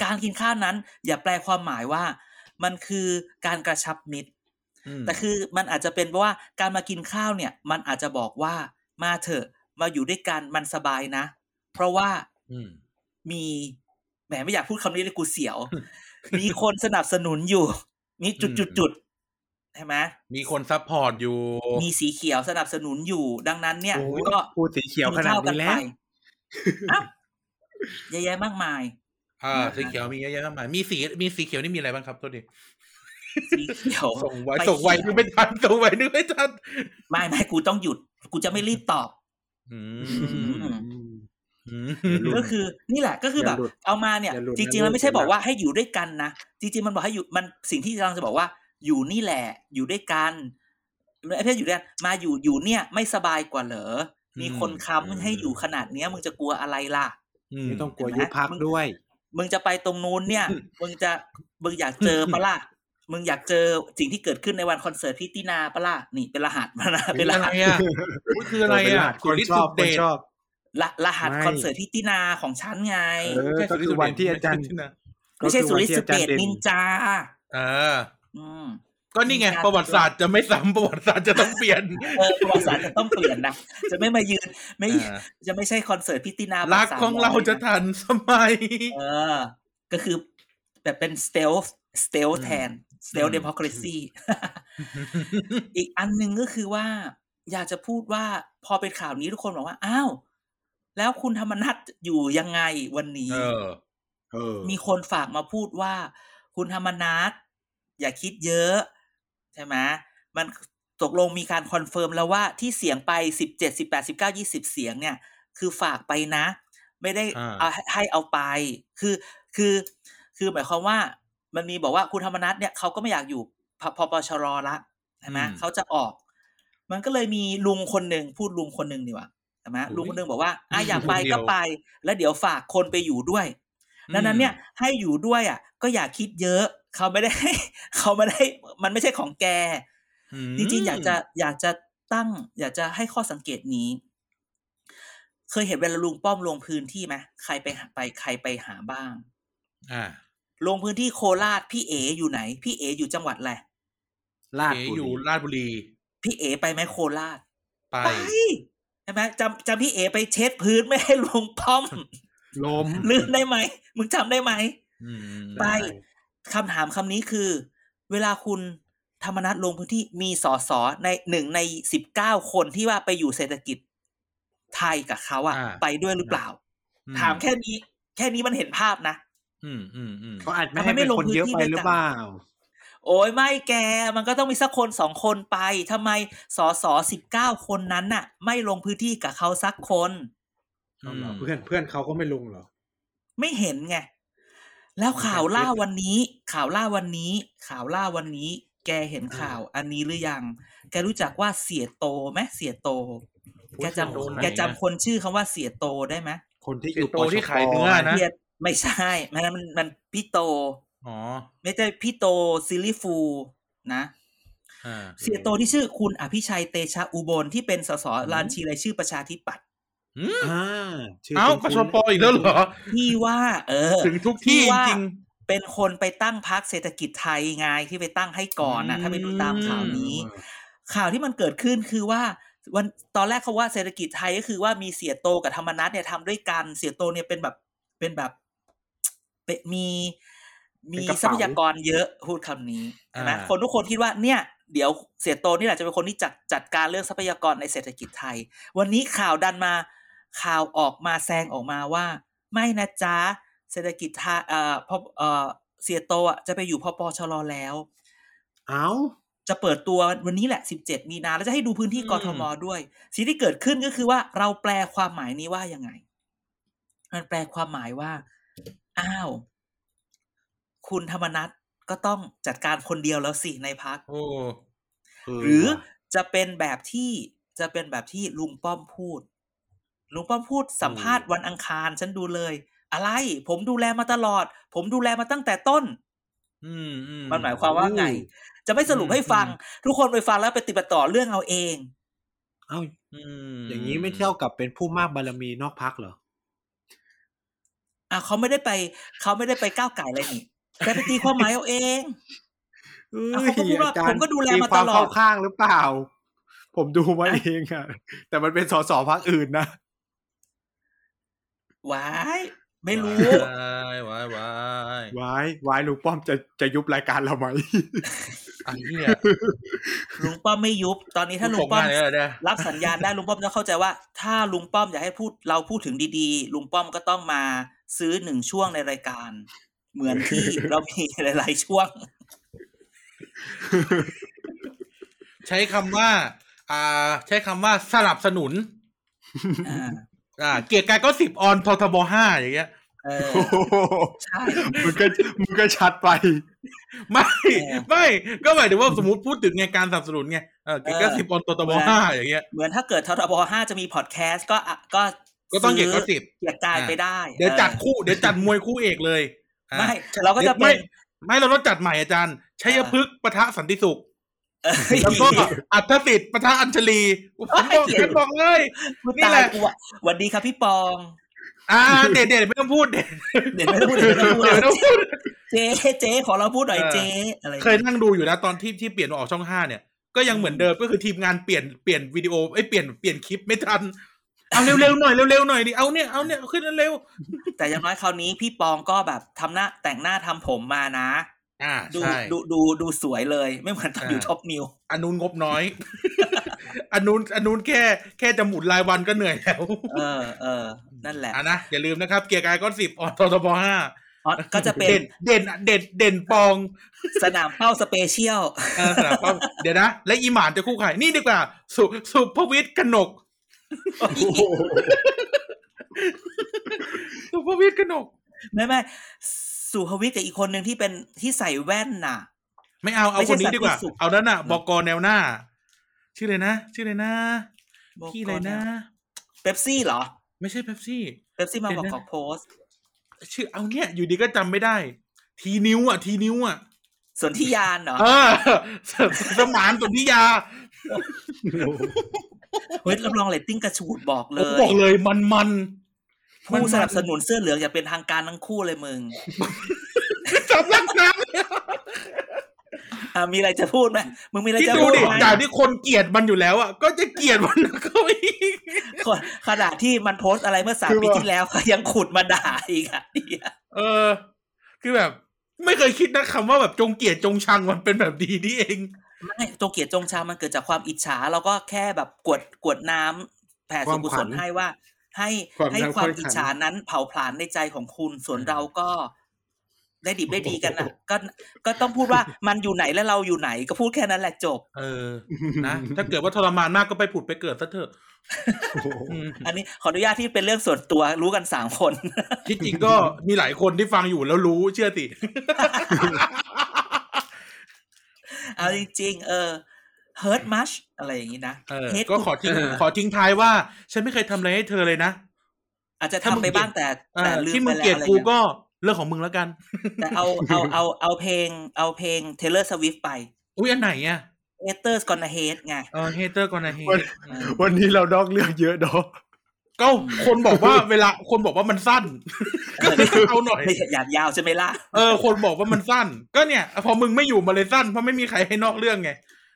การกินข้าวนั้น อย่าแปลความหมายว่า มันคือการกระชับมิตรมแต่คือมันอาจจะเป็นเพราะว่าการมากินข้าวเนี่ย มันอาจจะบอกว่ามาเถอะมาอยู่ด้วยกันมันสบายนะ เพราะว่าอืมมีแหมไม่อยากพูดคำนี้เลยกูเสียว มีคนสนับสนุนอยู่ มีจุดจุดจุดใช่ไหมมีคน support อยู่ มีสีเขียวสนับสนุนอยู่ ดังนั้นเนี่ยโอ้ยก็พูดสีเขียวขนาดนี้แล้วอ้าวเยอะแยะมากมาย อ่าสีเขียวมีเยอะแยะมากมายมีสีมีสีเขียวนี่มีอะไรบ้างครับตัวดิสีเขียวส่งไวปส่งไวเขีนึยกไม่ทันส่งไวนึกไม่ทันไม่ไม่กูต้องหยุด กูจะไม่รีบตอบอือืมมอืมเดี๋ยวหลุดก็คือนี่แหละก็คือแบบอย่าหลุดเอามาเนี่ยอย่าหลุดจนะริง ๆ แล้วไม่ใช่ลูกบอกว่าให้อยู่ด้วยกันนะจริง ๆ มันบอกให้อยู่มันสิ่งที่กำลังจะบอกว่า อยู่นี่แหละ อยู่ด้วยกันไม่ใช่อยู่ด้วยกันมาอยู่อยู่เนี่ย ไม่สบายกว่าเหรอมีคนค้ำให้อยู่ขนาดเนี้ยมึงจะกลัวอะไรล่ะอืมไม่ต้องกลัวเห็นไหมยุบพักมึงด้วย มึงจะไปตรงนู้นเนี่ย มึงจะมึงอยากเจอปะล่ะมึงอยากเจอสิ่งที่เกิดขึ้นในวันคอนเสิร์ตพี่ตินาปะล่ะนี่เป็นรหัสมานะเป็เป็นนรอะไรหัสอะอุ๊ยคืออะไรเป็นรอะหัสคนชอบสุดฤทธิ์สุดเดชคนชอบรรหัสไม่คอนเสิร์ตพี่ตินาของฉันไงเออก็คือวันที่อาจารย์ไม่ใช่สุริก็สุคือวันเดชที่อาจารย์นินจา เออ อืม ก็นี่ไงมีการประวัติศาสตร์จะไม่ซ้ำประวัติศาสตร์จะต้องเปลี่ยนเออประวัติศาสตร์จะต้องเปลี่ยนนะจะไม่มายืนไม่อ่าจะไม่ใช่คอนเสิร์ตพิตินารักของเราจะทันสมัยเออ ก็คือแบบเป็นสเตลสเตลอืมแทนสเตลอืมเดโมคร a ซีอีกอันหนึ่งก็คือว่า อยากจะพูดว่าพอเป็นข่าวนี้ทุกคนบอกว่าอ้าวแล้วคุณธรรมนัสอยู่ยังไงวันนี้เออเออมีคนฝากมาพูดว่า คุณธรรมนัสอย่าคิดเยอะ ใช่ไหมมันตกลงมีการ confirm แล้วว่าที่เสียงไปสิบเจ็ดสิบแปดสิบเก้ายี่สิบเสียงเนี่ย คือฝากไปนะ ไม่ได้อ่าเอาให้ให้เอาไป คือคือ คือหมายความว่ามันมีบอกว่าคุณธรรมนัฐเนี่ยเขาก็ไม่อยากอยู่พพปชรละใช่ไหมอืมเขาจะออก มันก็เลยมีลุงคนหนึ่งพูดลุงคนหนึ่งดีกว่าใช่ไหมอุ๊ยลุงคนหนึ่งบอกว่าอะอยากไปคนเดียวก็ไป แล้วเดี๋ยวฝากคนไปอยู่ด้วยดังนั้นเนี่ยให้อยู่ด้วยอะ ก็อย่าคิดเยอะ เขาไม่ได้เขาไม่ได้ มันไม่ใช่ของแกอืมจริงๆอยากจะอยากจะตั้ง อยากจะให้ข้อสังเกตนี้ เคยเห็นเวลาลุงป้อมลงพื้นที่ไหมใครไปหาไปใครไปหาบ้าง อ่า ลงพื้นที่โคราชพี่เออยู่ไหน พี่เออยู่จังหวัดอะไรลาดเอ๋บุอยู่รีราชบุรี พี่เอไปไหมโคราชไปไปใช่ไหมจำจำพี่เอไปเช็ดพื้นไม่ให้ลุงป้อมล้มลืมได้ไหมมึงจำได้ไหมอืมไป คำถามคำนี้คือ เวลาคุณธรรมนัฐลงพื้นที่มีสอสอในหนึ่งในสิบเก้าคนที่ว่าไปอยู่เศรษฐกิจไทยกับเขาอะอ่า ไปด้วยหรือเปล่าอืถามแค่นี้ แค่นี้มันเห็นภาพนะ อืมอืมอืมเขาอาจไม่ทำไมให้ไม่เป็นลงคนเยอะพื้นที่ไปด้วยกันหรือเปล่า โอ้ยไม่แกมันก็ต้องมีสักคนสองคนไปทำไมสอสอสิบเก้าคนนั้นน่ะ ไม่ลงพื้นที่กับเขาสักคนอืมเพื่อนเพื่อนเขาก็ไม่ลงเหรอ ไม่เห็นไง แล้วข่าวไม่เห็นล่าวันนี้ ข่าวล่าวันนี้ ข่าวล่าวันนี้ แกเห็นข่าวอันนี้หรือยัง แกรู้จักว่าเสียโตไหมเสียโต แกจโตไหนำแกจำคนชื่อคำว่าเสียโตได้ไหมคนที่อเสียยู่โตปชที่ขายเนื้อนะเสียไม่ใช่มันมันมันพี่โตอ๋อไม่ใช่พี่โตซิลลิฟูนะอ่าเสียโตที่ชื่อคุณอภิชัยเตชะอุบลที่เป็นสสรานชีรายชื่อประชาธิปัตย์ อืมอ่าชื่เอ้าคุ้กนชๆปอีกแล้วเหรอที่ว่า เออ ถึงทุกที่ว่าจริงเป็นคนไปตั้งพักเศรษฐกิจไทยไงที่ไปตั้งให้ก่อนนะอืมถ้าไปดูตามข่าวนี้ ข่าวที่มันเกิดขึ้นคือว่าวันตอนแรกเขาว่าเศรษฐกิจไทยก็คือว่ามีเสียโตกับธรรมนัฐเนี่ยทำด้วยกันเสียโตเนี่ยเป็นแบบเป็นแบบเป็นมีมีเป็นกระเป๋าทรัพยากรเยอะพูดคำนี้ใช่ไหมอ่าคนทุกคนคิดว่าเนี่ย เดี๋ยวเสียโตนี่แหละจะเป็นคนที่จัดจัดการเรื่องทรัพยากรในเศรษฐกิจไทย วันนี้ข่าวดันมา ข่าวออกมาแซงออกมาว่า ไม่นะจ๊ะเศรษฐกิจไทยเอ่อพอเอ่อเสียโตอะจะไปอยู่พปชรแล้วเอ้าจะเปิดตัววันนี้แหละ 17 มีนาแล้วจะให้ดูพื้นที่อืมกทมด้วย สิ่งที่เกิดขึ้นก็คือว่าเราแปลความหมายนี้ว่ายังไง มันแปลความหมายว่า อ้าว คุณธรรมนัฐก็ต้องจัดการคนเดียวแล้วสิในพักโอ้หรือจะเป็นแบบที่จะเป็นแบบที่ลุงป้อมพูด ลุงป้อมพูดสัมภาษณ์วันอังคาร ฉันดูเลย อะไร ผมดูแลมาตลอด ผมดูแลมาตั้งแต่ต้น อืมอืมมันหมายความว่าไง จะไม่สรุปให้ฟัง ทุกคนไปฟังแล้วไปฏิบัติต่อเรื่องเอาเอง เอ้าอืมอย่างนี้ไม่เท่ากับเป็นผู้มากบารมีนอกพักเหรออะเขาไม่ได้ไป เขาไม่ได้ไปก้าวไก่อะไรนี่แต่ไปตีความหมายเอาเองเอ้ยเขาก็พูดว่าอจรย์ผมก็ดูแลมาควตลอดเข้าข้างหรือเปล่า ผมดูมาเองอะแต่มันเป็นสสพักอื่นนะ ว้ายไม่รู้วายวายวายวายวายลุงป้อมจะจะยุบรายการเราไหมไอ้เหี้ยลุงป้อมไม่ยุบ ตอนนี้ถ้าลุงป้อมส่งาเนี่ยรับสัญญาณได้ลุงป้อมจะเข้าใจว่า ถ้าลุงป้อมอยากให้พูดเราพูดถึงดีๆ ลุงป้อมก็ต้องมาซื้อหนึ่งช่วงในรายการ เหมือนที่เรามีหลายๆช่วง ใช้คำว่า อ่า ใช้คำว่าสนับสนุน อ่าอ่า เกียรติกายก็สิบออนททบห้าอย่างเงี้ยเออโอ้โหใช่มึงก็มึงก็ชัดไป ไม่เออไม่ก็หมายถึงว่าสมมติพูดถึงไงการสนับสนุนไงเออเกียรติกายสิบ on ททบห้าอย่างเงี้ยเหมือนถ้าเกิดททบห้าจะมีพอดแคสต์ก็อะก็ก็ต้องเกียรติกายสิบเกียรติกายไปได้ เดี๋ยวจัดออคู่เดี๋ยวจัดมวยคู่เอกเลยอะไม่เราก็จะไม่เป็นไม่เราต้องจัดใหม่อาจารย์ชัยพฤกษ์ปะทะสันติสุขเออ แล้วก็อัธสิทธิ์ปะทะอัญชลีผมบอกเฮ้ยผมบอกเลยกูนี่ตาแหยละกูอะสวัสดีครับพี่ปอง อ่าเด็ดเด็ดไม่ต้องพูดเด็ดเดี๋ยวไม่ต้องพูดเดี๋ยวไม่ต้องพูดเด็ดไม่ต้องพูดเจ๊เจ๊ขอเราพูดหน่อยเออเจ๊อะไรเคยนั่งดูอยู่นะตอนที่ที่เปลี่ยนออกช่องห้าเนี่ย ก็ยังเหมือนเดิมก็คือทีมงานเปลี่ยนเปลี่ยนวิดีโอไอ้ยเปลี่ยนเปลี่ยนคลิปไม่ทันเอาเร็วๆหน่อยเร็วๆหน่อยดิเอาเนี่ยเอาเนี่ยขึ้นเร็วแต่อย่างน้อยคราวนี้พี่ปองก็แบบทำหน้าแต่งหน้าทำผมมานะๆ อ่าดูใช่ดูดูดูสวยเลย ไม่เหมือนตอนอ่าอยู่ท็อปนิวอันนู้นงบน้อย อันนู้นอันนู้นแค่แค่จะหมุนรายวันก็เหนื่อยแล้ว เออเออนั่นแหละอะนะอย่าลืมนะครับ เกียร์กายก้อนสิบออททบห้าอ๋อก็จะเป็นเด่นเด่นเด่นเด่นปอง สนามเป้าสเปเชียลเออสนามป้อมเดี๋ยวนะ และอีหมานจะคู่ใครนี่ดีกว่า สุสุภวิทย์กนกสุภวิทย์กนกไม่ไม่ สุภวิทย์กับอีกคนหนึ่งที่เป็นที่ใส่แว่นน่ะ ไม่เอาเอาไม่คใช่นนี้ดีกว่าสันติสุขเอานั้นน่ะบอกแนวหน้า ชื่อเลยนะ ชื่อเลยนะพี่เลยนะเป๊ปซี่เหรอ ไม่ใช่เป๊ปซี่เป๊ปซี่มาเดี๋บยอวกนะขอโพสต์ชื่อเอาเนี่ยอยู่ดีก็จำไม่ได้ ทีนิ้วอะ ทีนิ้วอะสนธิยานเหรอเออสสมานสนธิยาเฮ้ยรับรองเรตติ้งกระฉูดบอกเลผมยบอกเลยมันมัน ผู้สนับสนุนเสื้อเหลืองอย่าเป็นทางการทั้งคู่เลยมึงสำลักน้ำอะมีอะไรจะพูดไหมมึงมีอะไรที่จะดูพูดดิไหมจากที่คนเกลียดมันอยู่แล้วอะก็จะเกลียดมันก็อีกคนขนาดที่มันโพสต์อะไรเมื่อสามคือปีว่าที่แล้วก็ยังขุดมาด่าอีกอะเหี้ยเออ คือแบบ ไม่เคยคิดนะคำว่าแบบจงเกลียดจงชังมันเป็นแบบดีนี่เองไม่จงเกียรติจงชามันเกิดจากความอิจฉาเราก็แค่แบบกวดกวดน้ำแผ่ส่วนกุศลให้ว่า ให้ความให้น้ำความข้นขันอิจฉานั้นเผาผลาญในใจของคุณ ส่วนเราก็ได้ดิบได้ดีกันน่ะ ก็ก็ต้องพูดว่ามันอยู่ไหนและเราอยู่ไหน ก็พูดแค่นั้นแหละจบ เออนะถ้าเกิดว่าทรมานมากก็ไปผุดไปเกิดซะเถอะอืมอันนี้ขออนุญาตที่เป็นเรื่องส่วนตัวรู้กันสามคน ที่จริงก็มีหลายคนที่ฟังอยู่แล้วรู้เชื่อสิเอาจริงๆเออ hurt much อะไรอย่างนี้นะเออ hate ก็ขอทิ้งเออขอทิ้งท้ายว่า ฉันไม่เคยทำอะไรให้เธอเลยนะ อาจจะถ้าทำมึงไปบ้างแต่เออแต่ลืมที่มึไปงแล้วเกลียดอะไรกูเงี้ยก็เรื่องของมึงแล้วกัน แต่เอาเอาเอาเอาเพลงเอาเพลง Taylor Swift ไป อุ้ยอันไหนอะ Haters Gonna Hate ไงเออเฮเตอร์ก่อนนะเฮวันวันนี้เราดอกเลือกเยอะเนาะก็คนบอกว่าเวลาคนบอกว่ามันสั้น ก็เลยเอาหน่อยไม่อยากยาวใช่ไหมล่ะเออคนบอกว่ามันสั้น ก็เนี่ย พอมึงไม่อยู่มาเลยสั้นเพราะไม่มีใครให้นอกเรื่องไง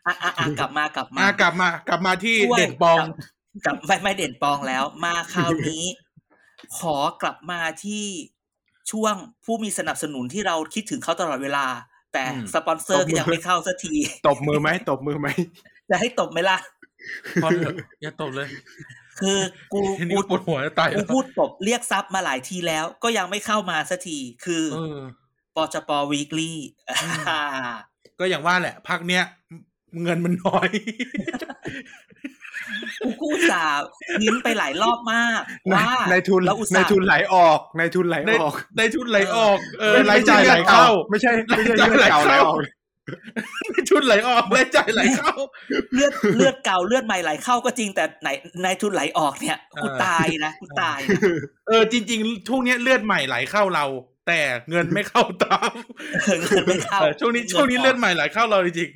อะอะอะกลับมากลับมามากลับมากลับมาที่ช่วยเด่นปอง กลับไม่ไม่เด่นปองแล้ว มาคราวนี้ ขอกลับมาที่ช่วงผู้มีสนับสนุนที่เราคิดถึงเขาตลอดเวลา แต่อืม สปอนเซอร์ก็ยังไม่เข้าสักที ตบมือไหมตบมือไหม จะให้ตบไหมล่ะ พอเถอะอย่าตบเลยคือกูทีนี้กูก็ปวดหัวจะตายกูแล้วพูดตบเรียกซับมาหลายทีแล้ว ก็ยังไม่เข้ามาสักทีคือเออ ปจปวีคลี่ ก็อย่างว่าแหละพักเนี้ย เงินมันน้อยกูกู้สาห์นิ้นไปหลายรอบมากในว่าในทุนเราอุตในส่าห์ทุนไหลออก ในทุนไหลในออกในชุดไหลออกเออไม่รายจ่ายไหลเข้า ไม่ใช่ไม่ใช่รายจ่ายเลือดเก่าไหไหลลเข้าออกในชุดไหลออกรายจ่ายไหลเข้า เลือดเลือดเก่าเลือดใหม่ไหลเข้าก็จริงแต่ไหนในทุนไหลออกเนี่ยกูเออตายนะกูตายนะเออจริง ๆ ช่วงเนี้ยเลือดใหม่ไหลเข้าเรา แต่เงินไม่เข้าตามเออเงินไม่เข้าเออช่วงนี้ช่วงนี้เลือดใหม่ไหลเข้าเราจริง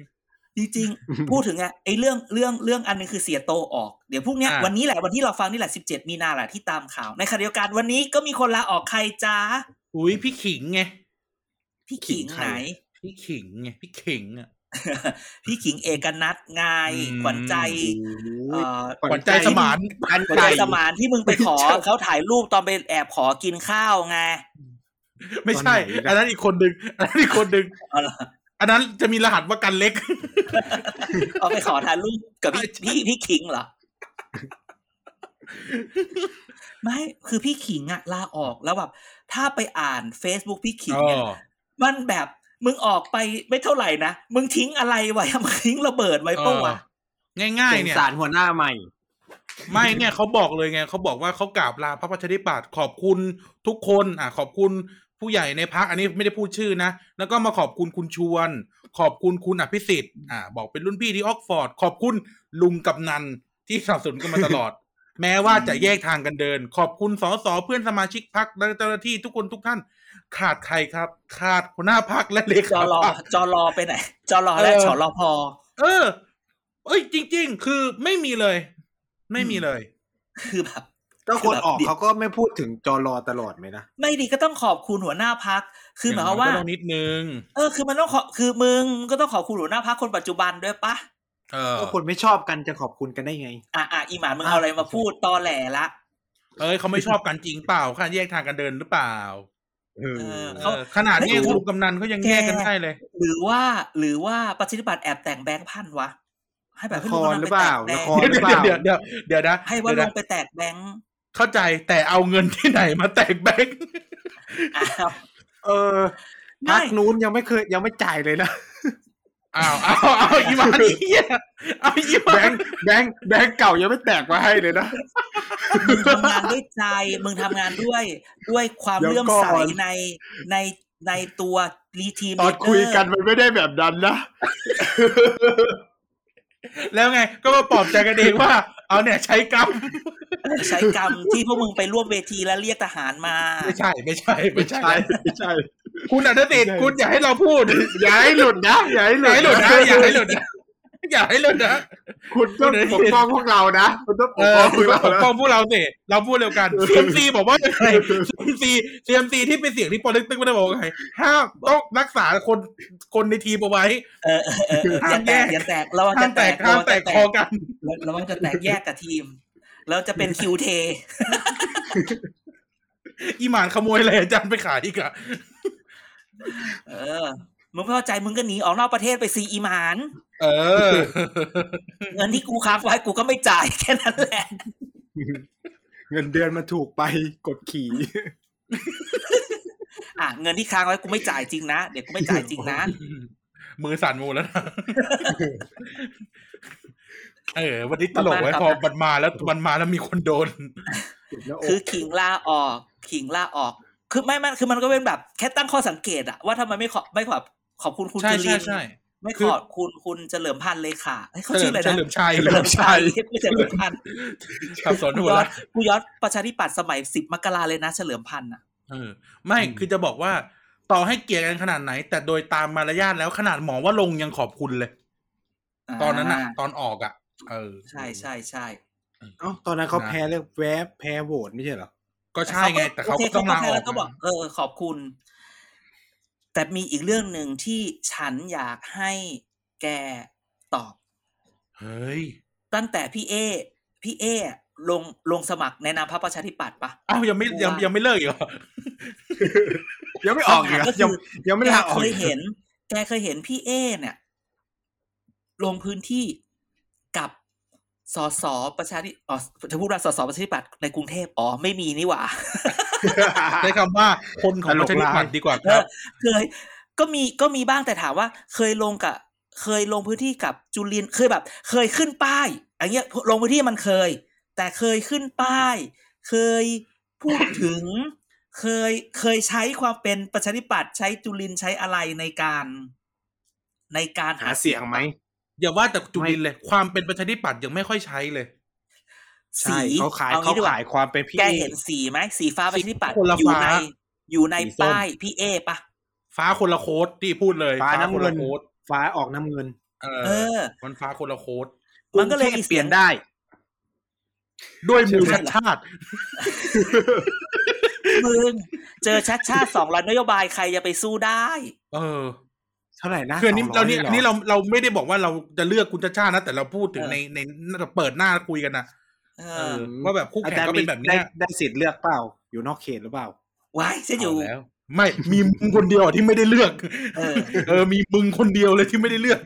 จริงๆ พูดถึงไงไอ้เรื่องเรื่องเรื่องอันหนึงคือเสียโตออก เดี๋ยวพรุ่งเนี้ยอ่าวันนี้แหละวันที่เราฟังนี่แหละสิบเจ็ดมีนาแหละที่ตามข่าว ในขณะเดียวกันวันนี้ก็มีคนลาออกใครจ้าๆอุ้ยพี่ขิงไง พี่ขิงขิงใครไหน พี่ขิงไงพี่ขิงอะพี่ขิงเอกนัทไงอืมขวัญใจเอ่อขวัญใจสมานอันขวัญไก่ใจสมานที่มึงไปขอไม่ใช่เขาถ่ายรูปตอนไปแอบขอกินข้าวไง ไม่ใช่ตอนไหนนะอันนั้นอีกคนดึงอันนั้นอีกคนดึงเอาเหรออันนั้นจะมีรหัสว่ากันเล็ก เอาไปขอถ่ายรูปกับพี่พี่พี่ขิงเหรอ ไม่คือพี่ขิงอะลาออกแล้วแบบถ้าไปอ่าน Facebook พี่ขิงเนี่ยอ๋อมันแบบมึงออกไปไม่เท่าไหร่นะ มึงทิ้งอะไรไว้มึงทิ้งระเบิดไว้ปะวะง่ายเป็ๆนเนี่ยสารหัวหน้าใหม่ ไม่เนี่ยเขาบอกเลยไงเขาบอกว่าเขากราบลาพระประชาธิปัตย์ขอบคุณทุกคน อะ ขอบคุณ ผู้ใหญ่ในพักอันนี้ไม่ได้พูดชื่อนะ แล้วก็มาขอบคุณคุณชวน ขอบคุณคุณอภิสิทธิ์อ่าบอกเป็นรุ่นพี่ที่ออกฟอร์ด ขอบคุณลุงกับนันที่สนับสนุนกันมาตลอด แม้ว่าจะแยกทางกันเดิน ขอบคุณสสเพื่อนสมาชิกพักและเจ้าหน้าที่ทุกคนทุกท่าน ขาดใครครับ ขาดหัวหน้าพักและเลจขาอรอพรรคจอรอไปไหนจอรอและเออฉอรอพอ เออ เอ้ยจริง ๆ คือไม่มีเลย ไม่มีเลย คือแบบ ก็คนออกเขาก็ไม่พูดถึงจอรอตลอดไหมนะ ไม่ดีก็ต้องขอบคุณหัวหน้าพัก คือหมายความว่าก็ต้องนิดนึง เออ คือมันต้องขอคือมึงก็ต้องขอบคุณหัวหน้าพักคนปัจจุบันด้วยปะเออก็คนไม่ชอบกันจะขอบคุณกันได้ไง อะอะอีหมานมึงเอาอะไรมาพูดตอแหลละ เอ้ยเขาไม่ชอบกันจริงเปล่าค่าแยกทางกันเดินหรือเปล่าเออเออเอเขาอขนาดแยกลุงกำนันเขายังแยกกันได้เลย หรือว่าหรือว่าประชาธิปัตย์แอบแต่งแบงค์พันวะให้แบบละให้คลุงรกำนันหรือไปเปแตล่ากแบละงคค์รหรือเปล่าเดี๋ยวเดี๋ยวเดี๋ยวนะให้ว่าเดี๋ลยวงนะไปแตกแบงค์ เข้าใจแต่เอาเงินที่ไหนมาแตกแบงค์อ้าวเออพักนู้นยังไม่เคยยังไม่จ่ายเลยนะอ้าวอ้าวอ้าวอีหมานี่เหี้ยเอาอีหมาแบงค์แบงค์แบงค์เก่ายังไม่แตกมาให้เลยนะมึงทำงานด้วยใจมึงทำงานด้วย ด้วยความเดี๋ยวเลื่อมก่อนใสในในในตัวรีทีมตอนคุยกันมันไม่ได้แบบนั้นนะ แล้วไงก็มาปลอบใจกันเองว่า เอาเนี่ยใช้กรรมใช้กรรมที่พวกมึงไปร่วมเวทีแล้วเรียกทหารมา ไม่ใช่ ไม่ใช่ ไม่ใช่ไม่ใช่ คุณอนุติดคุณอย่าให้เราพูด อย่าให้หลุดนะอย่าให้หอลุย่าดให้หลุดนะอย่าให้หลุดนะ อย่าให้หลุดนะ คุณต้องปกป้องพวกเรานะคุณต้องปเอกอป้องพคุวณกเรานะต้องปกป้องพวกเราสิเราพูดเร็วกัน CMC บอกว่ายังไง CMC CMC ที่เป็นเสียงที่ปอลิตึกไม่ได้บอกว่าไงห้ามต้องรักษาคนคนในทีมเอาไว้เออเออเออเอออย่าแตกอย่าแตกเราห้าจะมแตแตกกห้ามแตกคอกันเราจะแตกแยกกับทีม แล้วจะเป็นคิวเทอีหมานขโมยอะไรอาจารย์ไปขายอีกอะเออ มึงไม่เข้าใจมึงก็หนีออกนอกประเทศไปซีอีหมาน เออ เงินที่กูค้างไว้กูก็ไม่จ่ายแค่นั้นแหละ เงินเดือนมันถูกไปกดขี่ อะเงินที่ค้างไว้กูไม่จ่ายจริงนะ เดี๋ยวกูไม่จ่ายจริงนะ มือสั่นหมูแล้วนะเออ วันนี้ตลกไว้ประมาณพอครับมันมาแล้วมันมาแล้วมีคนโดน คือขิงลาออก ขิงลาออกคือไม่ไม่คือมันก็เป็นแบบแค่ตั้งข้อสังเกตอะว่าทำไมไม่ขอไม่ขอบ ขอบคุณคุณใช่จุลิใช่นทร์ใช่ไม่คืขออบคุณคุณเฉลิมพันธ์เลยค่ะเอ้ยเขาเฉลิชื่อมอะไรเฉนะลิมชัยเฉลิมชัยไม่เฉลิมพันธ์สับสนกูหัวย้อนละกูย้อนประชาธิปัตย์สมัยสิบมกราเลยนะ เฉลิมพันธ์อะเออ ไม่คือจะบอกว่าต่อให้เกลียดกันขนาดไหน แต่โดยตามมารยาทแล้วขนาดหมอว่าลงค์ยังขอบคุณเลย ตอนนั้นอะตอนออกอะเออ ใช่ใช่ใช่เอ้าตอนนั้นเขานะแพ้เรื่องแวบแพ้โหวตไม่ใช่เหรอก็ใช่ไง แต่เขาโคก็ต้องลาอแค่อกแล้วก็บอกเออขอบคุณ แต่มีอีกเรื่องหนึ่งที่ฉันอยากให้แกตอบ เฮ้ย ตั้งแต่พี่เอ พี่เอลงลงสมัครในนามพรรคประชาธิปัตย์ปะอ้าวยังไม่ยังยังไม่เลิกอีกเหรอยังไม่ออกอีกเหรอคำถามก็คือยังยังไม่แกลาออกเคยอีกเห็น แกเคยเห็นพี่เอ เนี่ย ลงพื้นที่กับสสประชาธิอ๋อจะพูดว่าสสประชาธิปัตย์ในกรุงเทพอ๋อไม่มีนี่หว่า ใช้คำว่าคนของประชาธิปัตย์ดีกว่าคเอรัอบเคยก็มีก็มีบ้างแต่ถามว่า เคยลงกับ เคยลงพื้นที่กับจุลินทร์เคยแบบ เคยขึ้นป้ายอย่างเงี้ยลงพื้นที่มันเคย แต่เคยขึ้นป้าย เคยพูดถึง เคยเคยใช้ความเป็นประชาธิปัตย์ใช้จุลินทร์ใช้อะไรในการในการหาเสียงไหมอย่าว่าแต่จุลินเลย ความเป็นประชาธิปัตย์ยังไม่ค่อยใช้เลยใช่ สีเขาขายอเขางี้ดีกว่ขายความเป็นพี่แกเห็นสีไหมสีฟ้าประชาธิปัตย์คนละอยู่ฟ้าในอยู่ในสีส้มป้ายพี่เอปะฟ้าคนละโค้ดที่พูดเลย ฟ้าน้ำคนเงิละนโค้ดฟ้าออกน้ำเงินเอเอออ มันฟ้าคนละโค้ดมันก็เลยรุงทพมีเสียงเปลี่ยนได้ ด้วยมือใช่ชัดไหมชาติมึงเจอชัดชาติสองร้อยนโยบายใครจะไปสู้ได้ เออเท่าไหร่นะคืออันนี้200เรานี่หรอันนี้เราเราไม่ได้บอกว่าเราจะเลือกคุณชาติชาตินะแต่เราพูดถึงเออในในเราเปิดหน้าคุยกันนะเอเอออ ว่าแบบคู่แข่งก็เป็นแบบเนี้ยได้ได้สิทธิ์เลือกเปล่า อยู่นอกเขตหรือเปล่าไว้ฉันอยู่เอาแล้วไม่มีมึงคนเดียวที่ไม่ได้เลือกเออเออ มีมึงคนเดียวเลยที่ไม่ได้เลือก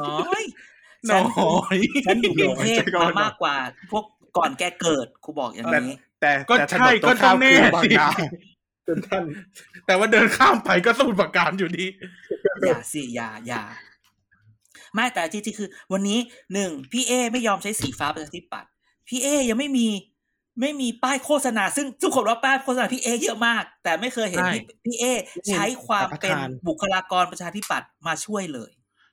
น้อยน้ฉันอยฉันอยู่กรุงเทพใช่ก่อนมามากกว่า พวกก่อนแกเกิดครูบอกอย่างนี้แต่ก็แต่ใช่ถนนก็ข้ามต้องแน่คือบางสินาจนท่านแต่ว่าเดินข้ามไปก็สมุดประการอยู่ดีอย่าสิอย่าอย่าไม่แต่จริงๆคือ วันนี้หนึ่งพี่เอไม่ยอมใช้สีฟ้าประชาธิปัตย์ พี่เอยังไม่มีไม่มีป้ายโฆษณา ซึ่งทุกคนว่าป้ายโฆษณาพี่เอเยอะมาก แต่ไม่เคยเห็นใช่พี่พี่เอใช้ความเป็นบุคลากรประชาธิปัตย์มาช่วยเลย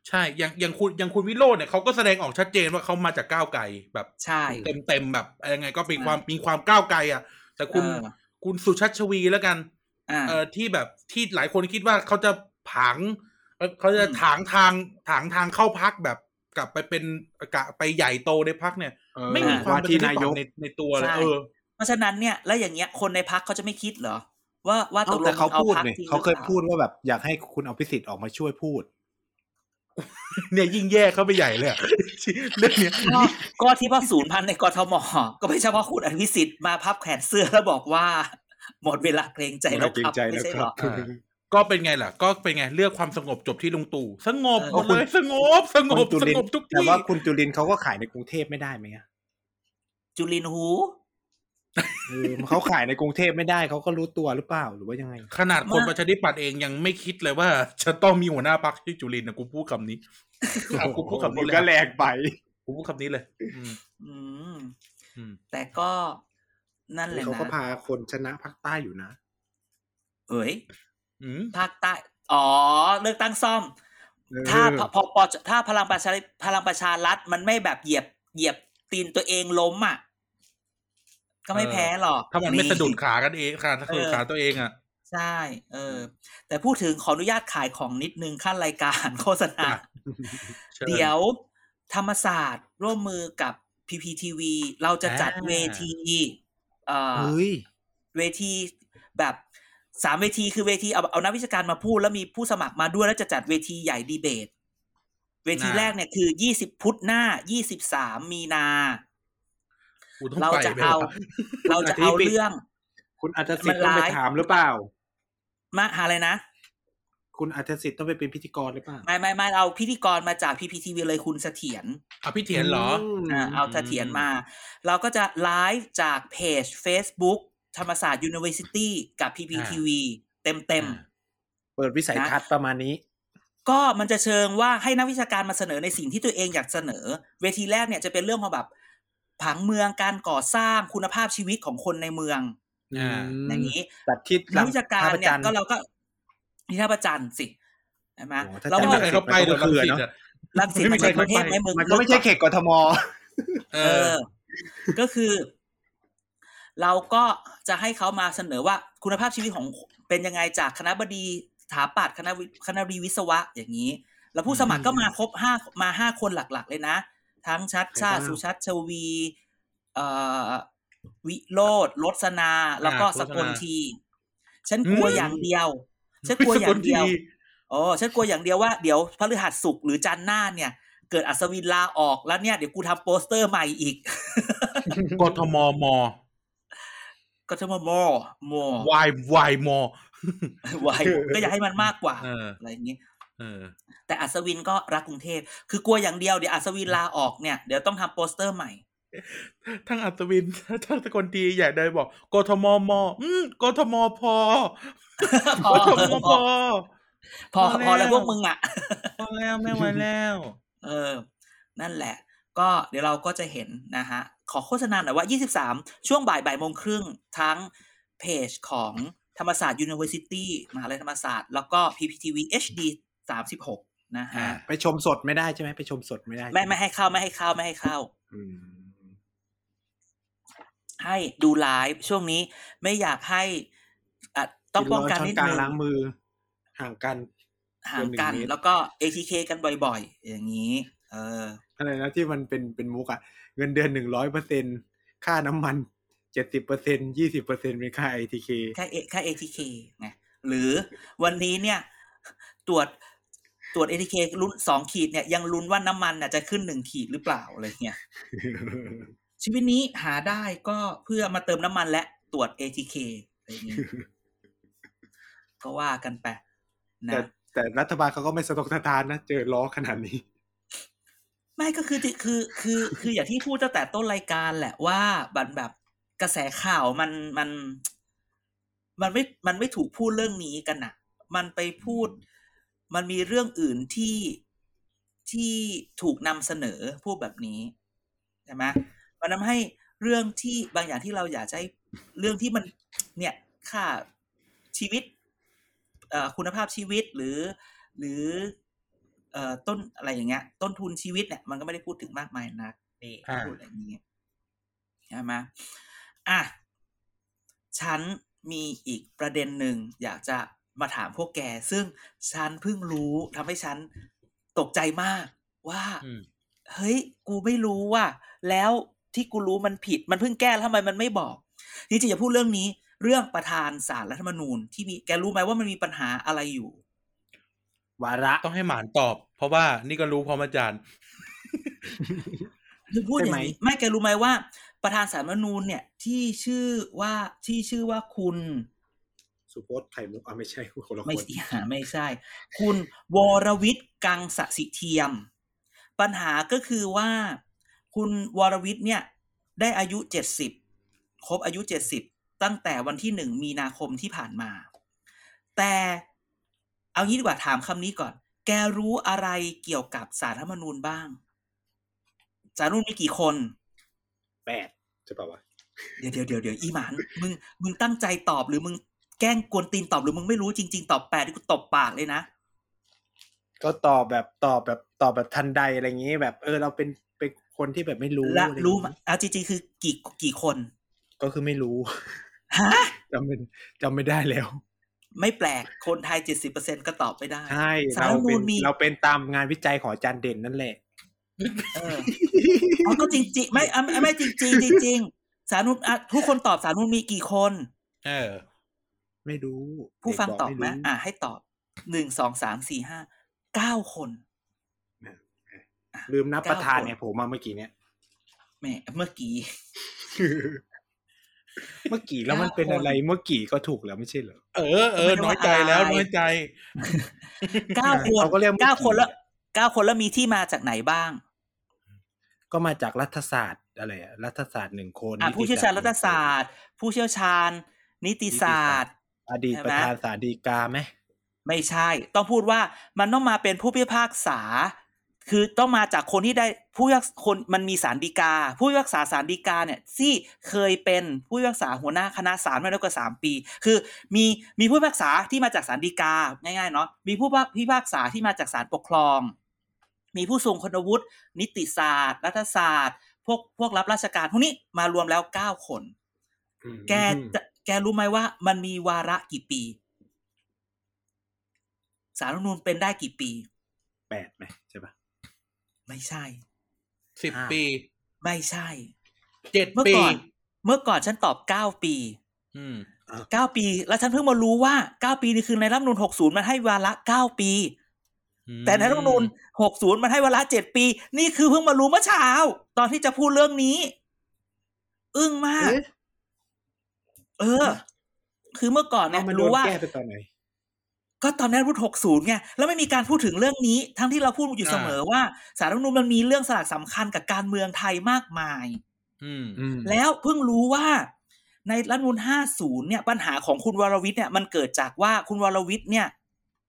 ใช่อย่างอย่างคุณอย่างคุณวิโรจน์เนี่ยเขาก็แสดงออกชัดเจนว่าเขามาจากก้าวไกลแบบใช่เต็มเต็มๆแบบยังไงก็มีความมีความก้าวไกลอะ แต่คุณเออคุณสุชัชวีแล้วกันอ่าเออที่แบบที่หลายคนคิดว่าเขาจะผังเอ่อเขาจะอืมถางทางถางทางเข้าพักแบบกลับไปเป็นกะไปใหญ่โตในพักเนี่ยเออ ไม่มีความว่าเป็นที่ประชนายกในในตัวเลยใช่เออราะฉะนั้นเนี่ยแล้วอย่างเงี้ยคนในพักเขาจะไม่คิดเหรอ ว่าว่าตเอ้ากลแต่งเขาเอาพูดพักเนี่ยจริงเขาเคยหรือปล่พูดว่าแบบอยากให้คุณอภิสิทธิ์ออกมาช่วยพูด เนี่ยยิ่งแย่เข้าไปใหญ่เลยอะเรื่องเนี้ยก็ก็ที่ว่าศูนย์พันในกทมก็ไม่ใช่เพราะคุณอภิสิทธิ์มาพับแขนเสื้อแล้วบอกว่า หมดเวลาเกรงใจแล้วครับไม่ใช่เหรออ่า ก็เป็นไงล่ะ ก็เป็นไงเลือกความสงบจบที่ลุงตู่สงบเออหมดเลยสงบสงคุบณจุสลินงบทุกแต่ที่ว่าคุณจุลินเขาก็ขายในกรุงเทพไม่ได้ไหมอะจุลินหูเออเขาขายในกรุงเทพไม่ได้เขาก็รู้ตัวหรือเปล่าหรือว่ายังไง ขนาดคนประชาธิปัตย์เองยังไม่คิดเลยว่า จะต้องมีหัวหน้าพรรคชื่อจุลินนะกูพูดคำนี้อะกูพูดคำนี้เลยก็แรงไปกูพูดคำนี้เลยอืมอืมอืมแต่ก็นั่นแหละเขาก็นะพาคนชนะภาคใต้อยู่นะ เอ้ยอืม ภาคใต้ อ๋อ เลือกตั้งซ่อมเออถ้าพอพอพอถ้าพลังประชาพลังประชารัฐมันไม่แบบเหยียบเหยียบตีนตัวเองล้มอะ ก็ไม่แพ้หรอก ถ้ามันไม่สะดุดขากันเองขาสะดุดเออขาตัวเองอะ ใช่ เออ แต่พูดถึงขออนุญาตขายของนิดนึงขั้นรายการโฆษณาอะชิญเดี๋ยวธรรมศาสตร์ร่วมมือกับ PPTV เราจะจัดอ่าเวทีเอ่อเฮ้ยเวทีแบบ สามเวทีคือเวทีเอาเอานักวิชาการมาพูดแล้วมีผู้สมัครมาด้วยแล้วจะจัดเวทีใหญ่ดีเบต เวทีแรกเนี่ยคือยี่สิบพุธหน้ายี่สิบสามมีนากูต้องเราไปจะไหมเอาวะเราจะเอาเรื่อง คุณอาจจะสิทธิ์ต้องไปมันไลฟ์ถามหรือเปล่า มาหาอะไรนะคุณอาจจะสิทธิ์ต้องไปเป็นพิธีกรหรือเปล่าไม่ไม่ไม่เอาพิธีกรมาจาก PPTV เลยคุณเสถียรอะพี่เถียนเหรอมอ่าเอาเสถียรมา เราก็จะไลฟ์จากเพจ Facebook ธรรมศาสตร์ University กับ PPTV เต็มเต็มๆเปิดวิสัยทัศน์ประมาณนี้ ก็มันจะเชิงว่าให้นักวิชาการมาเสนอในสิ่งที่ตัวเองอยากเสนอ เวทีแรกเนี่ยจะเป็นเรื่องของแบบผังเมืองการก่อสร้างคุณภาพชีวิตของคนในเมืองอ่ามอย่างนี้ตัดทิศนักวิชาการท่พระเนี่ยจัทก็เราก็ที่ท่าประจันทร์สิใช่ไหมโอ้ถ้าเราไม่ก็มีใครเข้าไปเดี๋ยวรังสิตอะรังสิตไม่มัมีนใครเป็นกรุงเทพเข้าไปไหมมึงมันก็ไม่ใช่เขตกทมเอเอออก็คือ เราก็จะให้เขามาเสนอว่าคุณภาพชีวิตของเป็นยังไงจากคณะบดีสถาปัตย์คณะวิคณะบดีวิศวะอย่างนี้ แล้วผู้สมัครก็มาครบห้ามาห้าคนหลักๆ เลยนะ ทั้งชัดชาติใครบ้างสุชัดชวีเอ่อวิโรธรสนา แล้วก็อ่าสกลโฆษณาที ฉันกลัวอืมอย่างเดียว ฉันกลัวอย่างเดียวโอ้ฉันกลัวอย่างเดียวว่าเดี๋ยวพฤหัสสุกร์หรือจันทร์หน้าเนี่ย เกิดอัศวินลาออกแล้วเนี่ยเดี๋ยวกูทำโปสเตอร์ใหม่อีกกทมม ก็จะมามอมอวายวายมไว้ก็อยากให้มันมากกว่าเอออะไรอย่างนี้เออแต่อัศวินก็รักกรุงเทพคือกลัวอย่างเดียวเดี๋ยวอัศวินลาออกเนี่ยเดี๋ยวต้องทำโปสเตอร์ใหม่ทั้งอัศวินทั้งสกลทีอยากได้บอกกทมมอืมกทมพอพอกทมพอพอพอพอแล้วแล้วพวกมึงอะพอแล้วไม่ไหวแล้ว เออ นั่นแหละ ก็เดี๋ยวเราก็จะเห็นนะฮะ ขอโฆษณาหน่อยว่า 23 ช่วงบ่ายบ่ายโมงครึ่งทั้งเพจของธรรมศาสตร์ University มหาลัยธรรมศาสตร์ แล้วก็ PPTV HD 36 นะฮะอ่าไปชมสดไม่ได้ใช่ไหมไปชมสดไม่ได้ ไม่ไม่ให้เข้าไม่ให้เข้าไม่ให้เข้าอืมให้ดูไลฟ์ช่วงนี้ไม่อยากให้อะต้องป้องกันช้นิดกลางนึงล้างมือ ห่างกัน ห่างกันเกินหนึ่งเมตรแล้วก็ ATK กันบ่อยๆ อย่างนี้ เอออะไรนะที่มันเป็นเป็นมุกอะเงินเดือนหนึ่งร้อยเปอร์เซ็นค่าน้ำมันเจ็ดสิบเปอร์เซ็นยี่สิบเปอร์เซ็นเป็นค่าไอทีเคแค่ A- แค่ ATK ไงหรือวันนี้เนี่ย ตรวจตรวจ ATK ลุ้นสองขีดเนี่ยยังลุ้นว่าน้ำมันน่ะจะขึ้นหนึ่งขีดหรือเปล่าอะไรเงี้ยชีวิตนี้หาได้ก็เพื่อมาเติมน้ำมันและตรวจ ATK อะไรอย่างนี้ก็ว่ากันไปแต่นะแต่รัฐบาลเขาก็ไม่สะทกสะทานนะ เจอล้อขนาดนี้ ไม่ก็คือคือคือคืออย่างที่พูดตั้งแต่ต้นรายการแหละว่าบันแบบกระแสข่าวมันมัน มันไม่มันไม่ถูกพูดเรื่องนี้กันน่ะมันไปพูด มันมีเรื่องอื่นที่ที่ถูกนำเสนอพูดแบบนี้ใช่ไหมมันทำให้เรื่องที่บางอย่างที่เราอยากให้เรื่องที่มันเนี่ยค่าชีวิตเอ่อคุณภาพชีวิตหรือ หรือ เอ่อต้นอะไรอย่างเงี้ย ต้นทุนชีวิตเนี่ยมันก็ไม่ได้พูดถึงมากมายนักนี่อ่าพูดอย่างนี้ใช่ไหมอะฉันมีอีกประเด็นหนึ่งอยากจะมาถามพวกแก ซึ่งฉันเพิ่งรู้ทำให้ฉันตกใจมากว่าอืมเฮ้ย กูไม่รู้ว่า แล้วที่กูรู้มันผิด มันเพิ่งแก้แล้วทำไมมันไม่บอกจริงๆอย่าพูดเรื่องนี้ เรื่องประธานสารรัฐธรรมนูญที่มีแกรู้ไหมว่ามันมีปัญหาอะไรอยู่ วาระต้องให้หมานตอบ เพราะว่านี่ก็รู้พร้อมอาจารย์คือพูดอย่างใช่นี้ไหมไม่แกรู้ไหมว่า ประธานสารรัฐธรรมนูญเนี่ย ที่ชื่อว่าที่ชื่อว่าคุณสุพจน์ไข่มุกอะไม่ใช่คนละคไม่นสิหาไม่ใช่ คุณวรวิทย์กังสสิเทียม ปัญหาก็คือว่า คุณวรวิทย์เนี่ย ได้อายุเจ็ดสิบครบอายุเจ็ดสิบตั้งแต่วันที่หนึ่งมีนาคมที่ผ่านมา แต่ เอางี้ดีกว่าถามคำนี้ก่อน แกรู้อะไรเกี่ยวกับสารรัฐธรรมนูญบ้างสารรัฐธรรมนูญมีกี่คนแปดใช่ป่าวะเดี๋ยวเดี๋ยวเดี๋ยวเดี๋ยวอีหมานมึงมึงตั้งใจตอบหรือมึงแกล้งกวนตีนตอบหรือมึงไม่รู้จริง ๆ ตอบแปดที่กูตบปากเลยนะก็ตอบแบบตอบแบบตอบแบบทันใดอะไรอย่างงี้ แบบเออเราเป็นเป็นคนที่แบบไม่รู้และอะไอย่างงี้รู้มาเอาจริงๆคือกี่กี่คน ก็คือไม่รู้ฮะจำไม่จำไม่ได้แล้ว ไม่แปลกคนไทยเจ็ดสิบเปอร์เซ็นก็ตอบไม่ได้ใช่สารเรารัฐธรรมนูเป็นญมีเราเป็นตามงานวิจัยของอาจารย์เด่นนั่นแหละเออเอาก็จริงๆไม่อะไม่ไม่จริงจริงๆจริงๆสารนุนอะทุกคนตอบสารนุนมีกี่คน เออ ไม่รู้ ผู้ฟังเด็กตบอกบไม่ไหมรู้อะให้ตอบหนึ่งสองสามสี่ห้าเก้าคน ลืมนับเก้าประธานคนเนี่ยผมมาเมื่อกี้เนี่ยแหมเมื่อกี้ เมื่อกี้แล้วมันเป็นเก้าคนอะไรเมื่อกี้ก็ถูกแล้วไม่ใช่เหรอเออเออน้อยใจแล้วน้อยใจเก้าคนเขาก็เรียกเมื่อกี้เก้าคนแล้วเก้าคนแล้วมีที่มาจากไหนบ้าง ก็มาจากรัฐศาสตร์อะไรอะรัฐศาสตร์หนึ่งคนอะนิติผู้เชี่ยวชาญรัฐศาหสตร์ ผู้เชี่ยวชาญ นิติศาสตร์ อดีตใช่ไหมประธานศาลฎีกาไหมไม่ใช่ ต้องพูดว่ามันต้องมาเป็นผู้พิพากษา คือต้องมาจากคนที่ได้ผู้พิพากษาคนมันมีสารดีกา ผู้พิพากษาสารดีกาเนี่ยที่เคยเป็นผู้พิพากษาหัวหน้าคณะศาลมาแล้วกว่าสามปี คือมีมีผู้พิพากษาที่มาจากสารดีกาง่ายๆเนาะมีผู้พิพากษาที่มาจากศาลปกครอง มีผู้ทรงคุณวุฒินิติศาสตร์ รัฐศาสตร์ พวกพวกรับราชการพวกนี้มารวมแล้วเก้าคนอืมแกจะแกรู้ไหมว่ามันมีวาระกี่ปีสารรัฐธรรมนูญเป็นได้กี่ปีแปดไหมใช่ปะ ไม่ใช่สิบอ้าวปี ไม่ใช่เจ็ดเมื่อปีก่อนเมื่อก่อนฉันตอบเก้าปีอืมเก้าปี แล้วฉันเพิ่งมารู้ว่าเก้าปีนี่คือในรัฐธรรมนูญหกศูนย์มันให้วาระเก้าปี แต่ในรัฐธรรมนูญหกศูนย์มันให้วาระเจ็ดปี นี่คือเพิ่งมารู้เมื่อเช้า ตอนที่จะพูดเรื่องนี้ อึ้งมาก เอ๊ะเออคือเมื่อก่อนเนี่ยเอามันโดรู้นว่าแก้ไปตอนไหน ก็ตอนนั้นพูดหกศูนย์ไงแล้วไม่มีการพูดถึงเรื่องนี้ ทั้งที่เราพูดอยู่เสมอว่าสารรัฐธรรมนูญมันมีเรื่องสลักสำคัญกับการเมืองไทยมากมายอืมอืมแล้วเพิ่งรู้ว่าในรัฐธรรมนูญ50 เนี่ย ปัญหาของคุณวรวิทย์เนี่ยมันเกิดจากว่าคุณวรวิทย์เนี่ย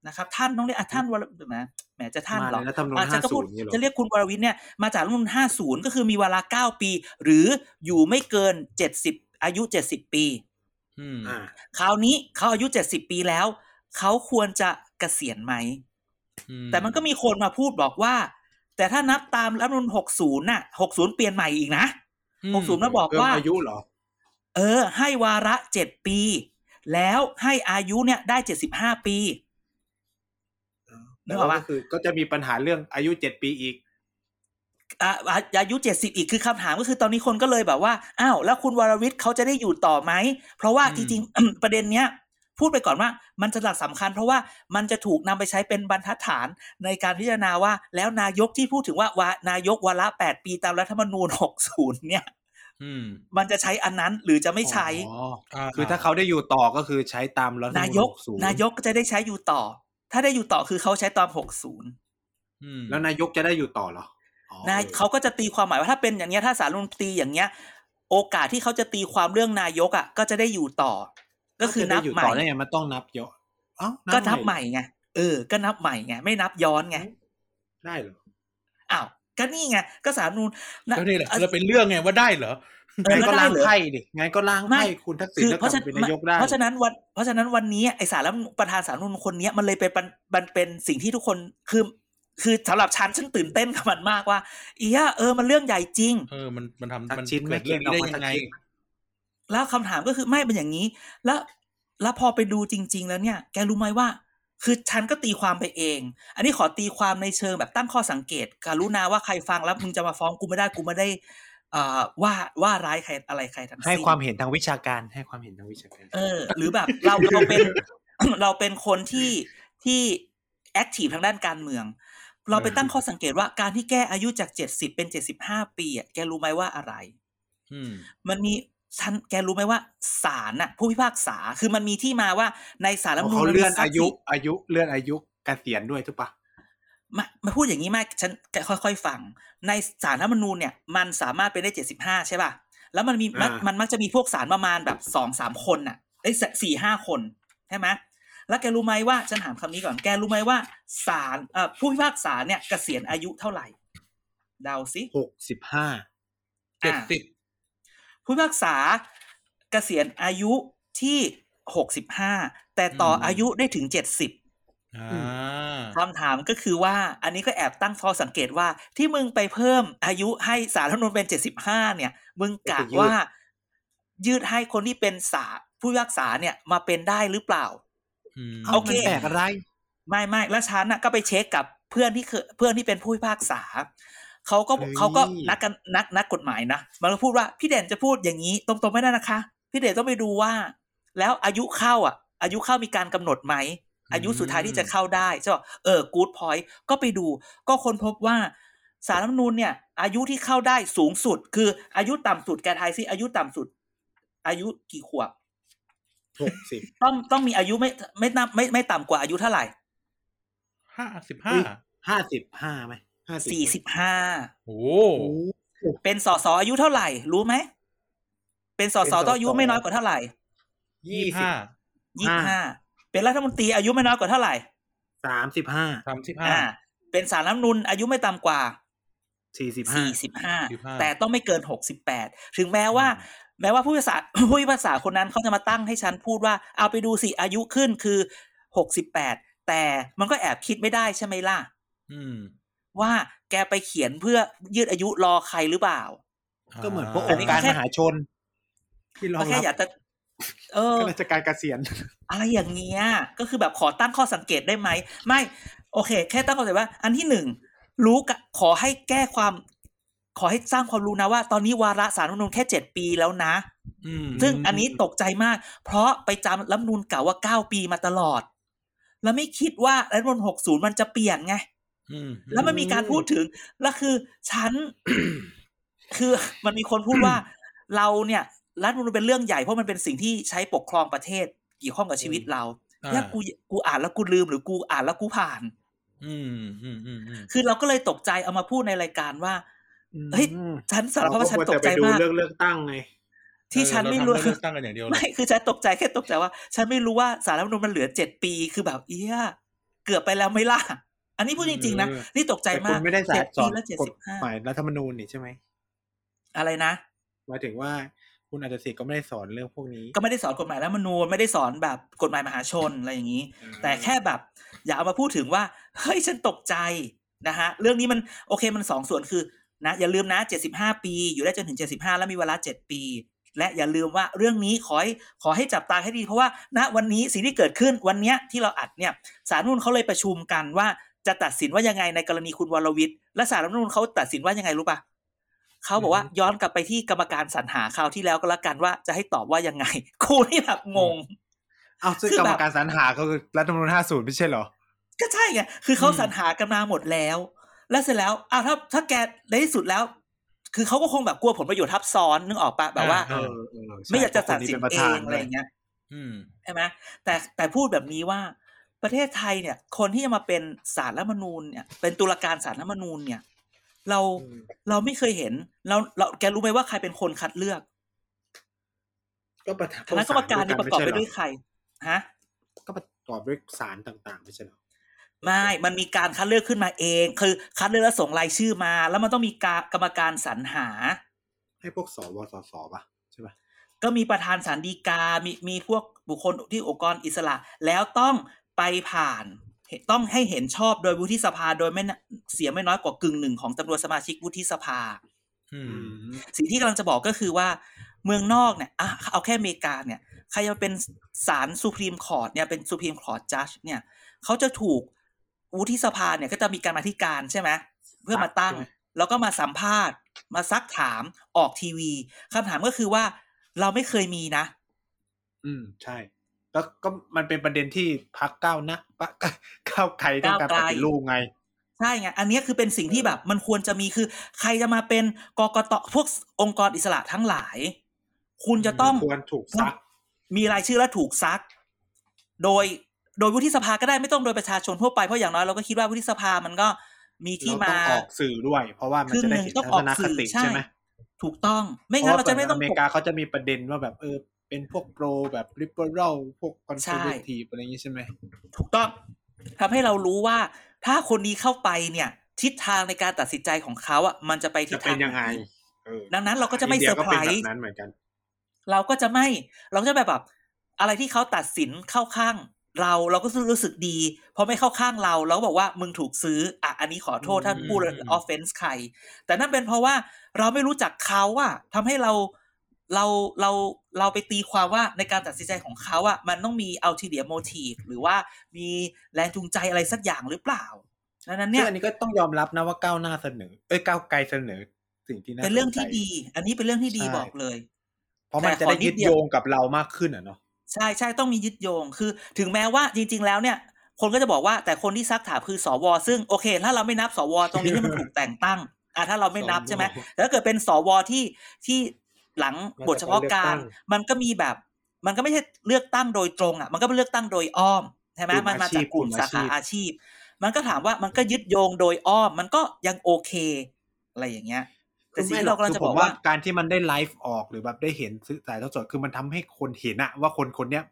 นะครับ ท่านต้องเรียกอะท่านวรแหมแหมจะท่านมาเหรในอรัฐธรรมนูญอะฉันก็พูด50นี่เหรอจะเรียกคุณวรวิทย์เนี่ยมาจากรัฐธรรมนูญ50 ก็คือมีเวลา 9 ปี หรืออยู่ไม่เกิน 70 อายุ 70 ปีอืมอ่าคราวนี้เขาอายุ 70 ปีแล้ว เขาควรจะเกษียณไหมอืแต่มันก็มีคนมาพูดบอกว่า แต่ถ้านับตามรัฐธรรมนูญ60น่ะ60เปลี่ยนใหม่อีกนะอืม60มาบอกเพิ่มว่าอายุเหรอ เออ ให้วาระเจ็ดปี แล้วให้อายุเนี่ยได้เจ็ดสิบห้าปีนึแต่กออกว่าปะก็คือ ก็จะมีปัญหาเรื่องอายุเจ็ดปีอีกอะอะอายุเจ็ดสิบอีกคือคำถามก็คือตอนนี้คนก็เลยแบบว่า อ้าว แล้วคุณวรวิทย์เขาจะได้อยู่ต่อไหม เพราะว่าจริงๆประเด็นเนี้ย พูดไปก่อนว่ามันจะหลักสำคัญ เพราะว่ามันจะถูกนำไปใช้เป็นบรรทัดฐานในการพิจารณาว่า แล้วนายกที่พูดถึงว่าวานายกวาระแปดปีตามรัฐธรรมนูญหกศูนย์เนี่ยอืมมันจะใช้อันนั้นหรือจะไม่ใช้อ๋อคือถ้าเขาได้อยู่ต่อก็คือใช้ตามรัฐธรรมนานูญยก60นายกก็จะได้ใช้อยู่ต่อ ถ้าได้อยู่ต่อคือเขาใช้ตอนหกศูนย์อืมแล้วนายกจะได้อยู่ต่อเหรออ๋อนายเขาก็จะตีความหมายว่าถ้าเป็นอย่างเงี้ยถ้าสารรัฐธรรมนูญตีอย่างเงี้ย โอกาสที่เขาจะตีความเรื่องนายกอะ ก็จะได้อยู่ต่อ ก็คือนับจะได้ยู่ใหม่ต่อได้ไงมันต้องนับเยอะเอ้าก็นับใหม่ไงเออ ก็นับใหม่ไงไม่นับย้อนไงได้เหรออ้าวก็นี่ไงก็สารรัฐธรรมนูญนะก็นี่แหละเออเราเป็นเรื่องไงว่าได้เหรอเอองั้นก็ก็ได้ล้างเหรอไพ่ดิงั้นก็ล้างไม่ไพ่คุณทักษิณคือแล้วเพกลัราะบฉะมานั้นเป็นนายกได้ เพราะฉะนั้นวัน เพราะฉะนั้นวันนี้ไอสารรัฐธรรมนูญประธานสารรัฐธรรมนูญคนเนี้ยมันเลยเป็นปันมันเป็นสิ่งที่ทุกคนคือคือสำหรับฉันฉันตื่นเต้นกับมันมากว่าอีย่าเออมันเรื่องใหญ่จริง เออมันมันทำทักมันชิ้นเกิไม่ดเรื่องนี้ได้ยังไง แล้วคำถามก็คือไม่เป็นอย่างนี้ แล้วแล้วพอไปดูจริง ๆ แล้วเนี่ย แกรู้ไหมว่า คือฉันก็ตีความไปเอง อันนี้ขอตีความในเชิงแบบตั้งข้อสังเกตกรุณาว่าใครฟังแล้วมึงจะมาฟ้องกูไม่ได้กูไม่ได้เอ่อว่าว่าร้ายใครอะไรใครทั้งสิ้นให้ความเห็นทางวิชาการให้ความเห็นทางวิชาการ เออ หรือแบบเราเราเป็นเราเป็นคนที่ที่แอคทีฟทางด้านการเมือง เราไปตั้งข้อสังเกตว่าการที่แก้อายุจากเจ็ดสิบเป็นเจ็ดสิบห้าปีอะแกรู้ไหมว่าอะไรอืมมันมี ฉันแกรู้ไหมว่าศาลน่ะ ผู้พิพากษาคือมันมีที่มาว่าในสารรัฐธรรมนูญเขามันมีเลื่อนทรัพอาย์ยุสินอายุเลื่อนอายุเกษียณด้วยถูกปะมามาพูดอย่างนี้มากฉันค่อยๆฟัง ในสารรัฐธรรมนูญเนี่ยมันสามารถเป็นได้เจ็ดสิบห้าใช่ป่ะแล้วมันมีมันมันมักจะมีพวกสารประมาณแบบสองสามคนน่ะไอ้ยสี่ห้าคนใช่ไหมแล้วแกรู้ไหมว่าฉันถามคำนี้ก่อนแกรู้ไหมว่าศาลเอ่อผู้พิพากษาเนี่ยเกษียณอายุเท่าไหร่เดาสิหกสิบห้าเจ็ดสิบ ผู้พิพากษาเกษียณอายุที่หกสิบห้าแต่ต่ออายุได้ถึงเจ็ดสิบอ่าคำถามก็คือว่า อันนี้ก็แอบตั้งข้อสังเกตว่าที่มึงไปเพิ่มอายุให้สารรัฐธรรมนูญเป็นเจ็ดสิบห้าเนี่ย มึงกะว่า ยืดให้คนที่เป็นสาผู้พิพากษาเนี่ยมาเป็นได้หรือเปล่าอืมโอเคมันแปลกอะไร ไม่ไม่แล้วฉันน่ะก็ไปเช็คกับเพื่อนที่เคยเพื่อนที่เป็นผู้พิพากษา เขาก็เฮ้ยเขาก็นักกันนักนักกฎหมายนะมันก็พูดว่าพี่เด่นจะพูดอย่างนี้ตรงๆไม่ได้นะคะ พี่เด่นต้องไปดูว่า แล้วอายุเข้าอะ อายุเข้ามีการกำหนดไหมอายุสุดท้ายที่จะเข้าได้ใช่ป่ะเออ good point ก็ไปดู ก็ค้นพบว่าศาลรัฐธรรมนูญเนี่ย อายุที่เข้าได้สูงสุด คืออายุต่ำสุดแกทายซิอายุต่ำสุด อายุกี่ขวบหกสิบต้องต้องมีอายุไม่ไม่ต่ำไม่ไม่ต่ำกว่าอายุเท่าไหร่ห้าสิบห้าห้าสิบห้าไหม ห้าสี่สิบห้าโอ้โอ้เป็นสสอายุเท่าไหร่ รู้ไหม เป็นสสต้องอายุไม่น้อยกว่าเท่าไหร่ยี่ห้ายี่ห้าเป็นรัฐมนตรีอายุไม่น้อยกว่าเท่าไหร่สามสิบห้าสามสิบห้าอ่าเป็นสารรัฐธรรมนูญอายุไม่ต่ำกว่าสี่สิบห้าสี่สิบห้า45แต่ต้องไม่เกินหกสิบแปดถึงแม้ว่า แม้ว่าผู้พิพากษาผู้พิพากษาคนนั้นเขาจะมาตั้งให้ฉันพูดว่า เอาไปดูสิอายุขึ้นคือหกสิบแปดแต่มันก็แอบคิดไม่ได้ใช่ไหมล่ะ อืม ว่าแกไปเขียนเพื่อยืดอายุรอใครหรือเปล่า ก็เหมือนพวกอัอนงนี้ค์การแค่มหาชน ที่รอก็งแค่รับอยากจะเออข้าราชการเกษียณ อะไรอย่างเงี้ย ก็คือแบบขอตั้งข้อสังเกตได้ไหม ไม่ โอเค แค่ตั้งข้อสังเกตว่า อันที่หนึ่งรู้กะขอให้แก้ความ ขอให้สร้างความรู้นะว่า ตอนนี้วาระสารรัฐธรรมนูญแค่เจ็ดปีแล้วนะอืมซึ่งอันนี้ตกใจมาก เพราะไปจำรัฐธรรมนูญเก่าว่าเก้าปีมาตลอด แล้วไม่คิดว่ารัฐธรรมนูญหกศูนย์มันจะเปลี่ยนไงอืม แล้วมันมีการพูดถึง แล้วคือฉัน คือมันมีคนพูดว่า เราเนี่ยรัฐธรรมนูญเป็นเรื่องใหญ่เพราะมันเป็นสิ่งที่ใช้ปกครองประเทศเกี่ยวข้องกับชีวิตเราอ่าถ้ากูกูอ่านแล้วกูลืมหรือกูอ่านแล้วกูผ่านอืมอืมอืมอืมคือเราก็เลยตกใจเอามาพูดในรายการว่าเฮ้ยอืมฉันสารภาพว่าฉันตกใจเรก็ควรจะไปดูมากเรื่องเลือกตั้งไงที่ฉันไม่เออรู้เราทำเรื่องเลือกตั้งกันอย่างเดียวเลยไม่คือฉันตกใจแค่ตกใจว่า ฉันไม่รู้ว่าสารรัฐธรรมนูญมันเหลือเจ็ดปีคือแบบเอี้ยเกือบไปแล้วไหม่ล่ะ อันนี้พูดจริงๆนะเออนี่ตกใจแต่คุมาณกไม่ได้สาเจ็ยดสปีอนแล้วเจ็ดกฎสิบห้าหมายรัฐธรรมนูญนี่ใช่ไหม อะไรนะหมายถึงว่าคุณอาจจะสิทธิ์ก็ไม่ได้สอนเรื่องพวกนี้ ก็ไม่ได้สอนกฎหมายรัฐธรรมนูญไม่ได้สอนแบบกฎหมายมหาชนอะไรอย่างนี้อืมแต่แค่แบบอย่าเอามาพูดถึงว่าเฮ้ยฉันตกใจนะฮะเรื่องนี้มันโอเคมันสองส่วนคือนะอย่าลืมนะเจ็ดสิบห้าปี อยู่ได้จนถึงเจ็ดสิบห้าแล้วมีเวลาเจ็ดปี และอย่าลืมว่าเรื่องนี้ขอให้ขอให้จับตาให้ดี เพราะว่าณวันนี้สิ่งที่เกิดขึ้นวันเนี้ยที่เราอัดเนี่ยสารรัฐธรรมนูนเขาเลยประชุมกันว่า จะตัดสินว่ายังไงในกรณีคุณวรวิทย์และสารรัฐธรรมนูนเขาตัดสินว่ายังไงรู้ปะเขาบอกว่าย้อนกลับไปที่กรรมการสรรหาคราวที่แล้วก็แล้วกันว่าจะให้ตอบว่ายังไงครูนี่แบบงงอ้าวซึ่งคือกรรแบมบการสรรหาก็คือรัฐธรรมนูญ50ไม่ใช่เหรอ ก็ใช่ไง คือเขาอืมสรรหากันมาหมดแล้ว แล้วเสร็จแล้วอ้าวถ้าถ้าแกในที่สุดแล้ว คือเขาก็คงแบบกลัวผลประโยชน์ทับซ้อนนึกออกปะแบบว่าเออเออใช่ไม่อยากจะตัดสินพราะคเอป็ปงธานอะไรอย่างเงี้ยอืมใช่ไหมแต่แต่พูดแบบนี้ว่า ประเทศไทยเนี่ย คนที่จะมาเป็นสารรัฐธรรมนูญเนี่ยเป็นตุลาการสารรัฐธรรมนูญเนี่ย เราอืมเราไม่เคยเห็นเราเราแกรู้ไหมว่าใครเป็นคนคัดเลือก ก็ประธานคณะกรรมการเนี่ยประกอบไปด้วยม่ใครฮะใช่เหรอก็ประกอบด้วยสารต่างๆไม่ใช่เหรอไม่ มันมีการคัดเลือกขึ้นมาเอง คือคัดเลือกแล้วส่งรายชื่อมา แล้วมันต้องมีการกรรมการสรรหา ให้พวกสวสสป่ะใช่ป่ะก็มีประธานสารดีกา มีมีพวกบุคคลที่องค์กรอิสระ แล้วต้อง ไปผ่าน ต้องให้เห็นชอบโดยวุฒิสภาโดยไม่น่ะเสียไม่น้อยกว่ากึ่งหนึ่งของจำนวนสมาชิกวุฒิสภาอืมสิ่งที่กำลังจะบอกก็คือว่า เมืองนอกเนี่ยอะเอาแค่อเมริกาเนี่ย ใครจะเป็นศาลสุพรีมคอร์ t เนี่ยเป็นสุพรีมคอร์ t จัดเนี่ยเขาจะถูกวุฒิสภาเนี่ยก็จะมีกรรมาธิการใช่ไหมเพื่อมาตั้ง แล้วก็มาสัมภาษณ์ มาซักถามออกทีวีคำถามก็คือว่าเราไม่เคยมีนะ อืมใช่ แล้วก็มันเป็นประเด็นที่พักก้าวหนะปะก้าวไกลต้องการก้าวปไกลฏิรูปไงใช่ไง อันเนี้ยคือเป็นสิ่งที่แบบมันควรจะมีคือ ใครจะมาเป็นกกตพวกองค์กรอิสระทั้งหลาย คุณจะต้องควรถูกซัก มีรายชื่อและถูกซัก โดยโดยวุฒิสภาก็ได้ไม่ต้องโดยประชาชนทั่วไป เพราะอย่างน้อยเราก็คิดว่าวุฒิสภามันก็มีที่เราต้มาองออกสื่อด้วย เพราะว่ามันครึ่งจะหได้นึ่งเห็นต้องทัออศกนคสื่อติใช่ใช่ไหมถูกต้อง ไม่เพงั้นราะเราว่าจะไม่ต้องอเมริกาเขาจะมีประเด็นว่าแบบเออ เป็นพวกโปรแบบริเบอรัลพวกคอนเซอร์เวทีฟอะไรอย่างนี้ใช่ไหมถูกต้องทำให้เรารู้ว่าถ้าคนนี้เข้าไปเนี่ย ทิศทางในการตัดสินใจของเขาอะมันจะไปทิจะศเป็ทานงยังไงหนเออดังนั้นเราก็จะไม่อินเซดีอยร์ก็ไพรเป็นแบส์บนั้นเหมือนกัน เราก็จะไม่เราก็จะแบบแบบอะไรที่เขาตัดสินเข้าข้างเราเราก็รู้สึกดีพอไม่เข้าข้างเราเราก็บอกว่ามึงถูกซื้ออะอันนี้ขอโทษถ้าอืมพูดออฟเฟนส์ใคร แต่นั่นเป็นเพราะว่าเราไม่รู้จักเขาอะทำให้เรา เราเราเราไปตีความว่าในการตัดสินใจของเขาอะมันต้องมี ulterior motive หรือว่ามีแรงจูงใจอะไรสักอย่างหรือเปล่าดังนั้นเนี่เนี่ยยอันนี้ก็ต้องยอมรับนะว่าก้าวหน้าเสนอ เอ้ยก้าวไกลเสนอ สิ่งที่น่าเป็นเรื่องสนใจที่ดี อันนี้เป็นเรื่องที่ดีใช่บอกเลย เพราะมันแต่จะขอได้นิยึดดเดียวโยงกับเรามากขึ้นอะเนาะใช่ใช่ต้องมียึดโยงคือ ถึงแม้ว่าจริง ๆ แล้วเนี่ย คนก็จะบอกว่าแต่คนที่ซักถามคือสว ซึ่งโอเค ถ้าเราไม่นับสว ตรงนี้ที่มันถูกแต่งตั้งอะถ้าเราไม่นับใช่ไหมแต่ถ้าเกิดเป็นสวที่ที่ หลังบทเฉพาะการ มันก็มีแบบ มันก็ไม่ใช่เลือกตั้งโดยตรงอะ มันก็เป็นเลือกตั้งโดยอ้อมใช่ไหมมันมาจากกลุ่มสาขาอาชีพ มันก็ถามว่ามันก็ยึดโยงโดยอ้อม มันก็ยังโอเค อะไรอย่างเงี้ยแต่สิ่งที่เรากำลังจะคืบผอกมว่าการที่มันได้ไลฟ์ออกหรือแบบได้เห็นสื่อสายทอดสดคือมันทำให้คนเห็นอะว่าคนคนเนี้ย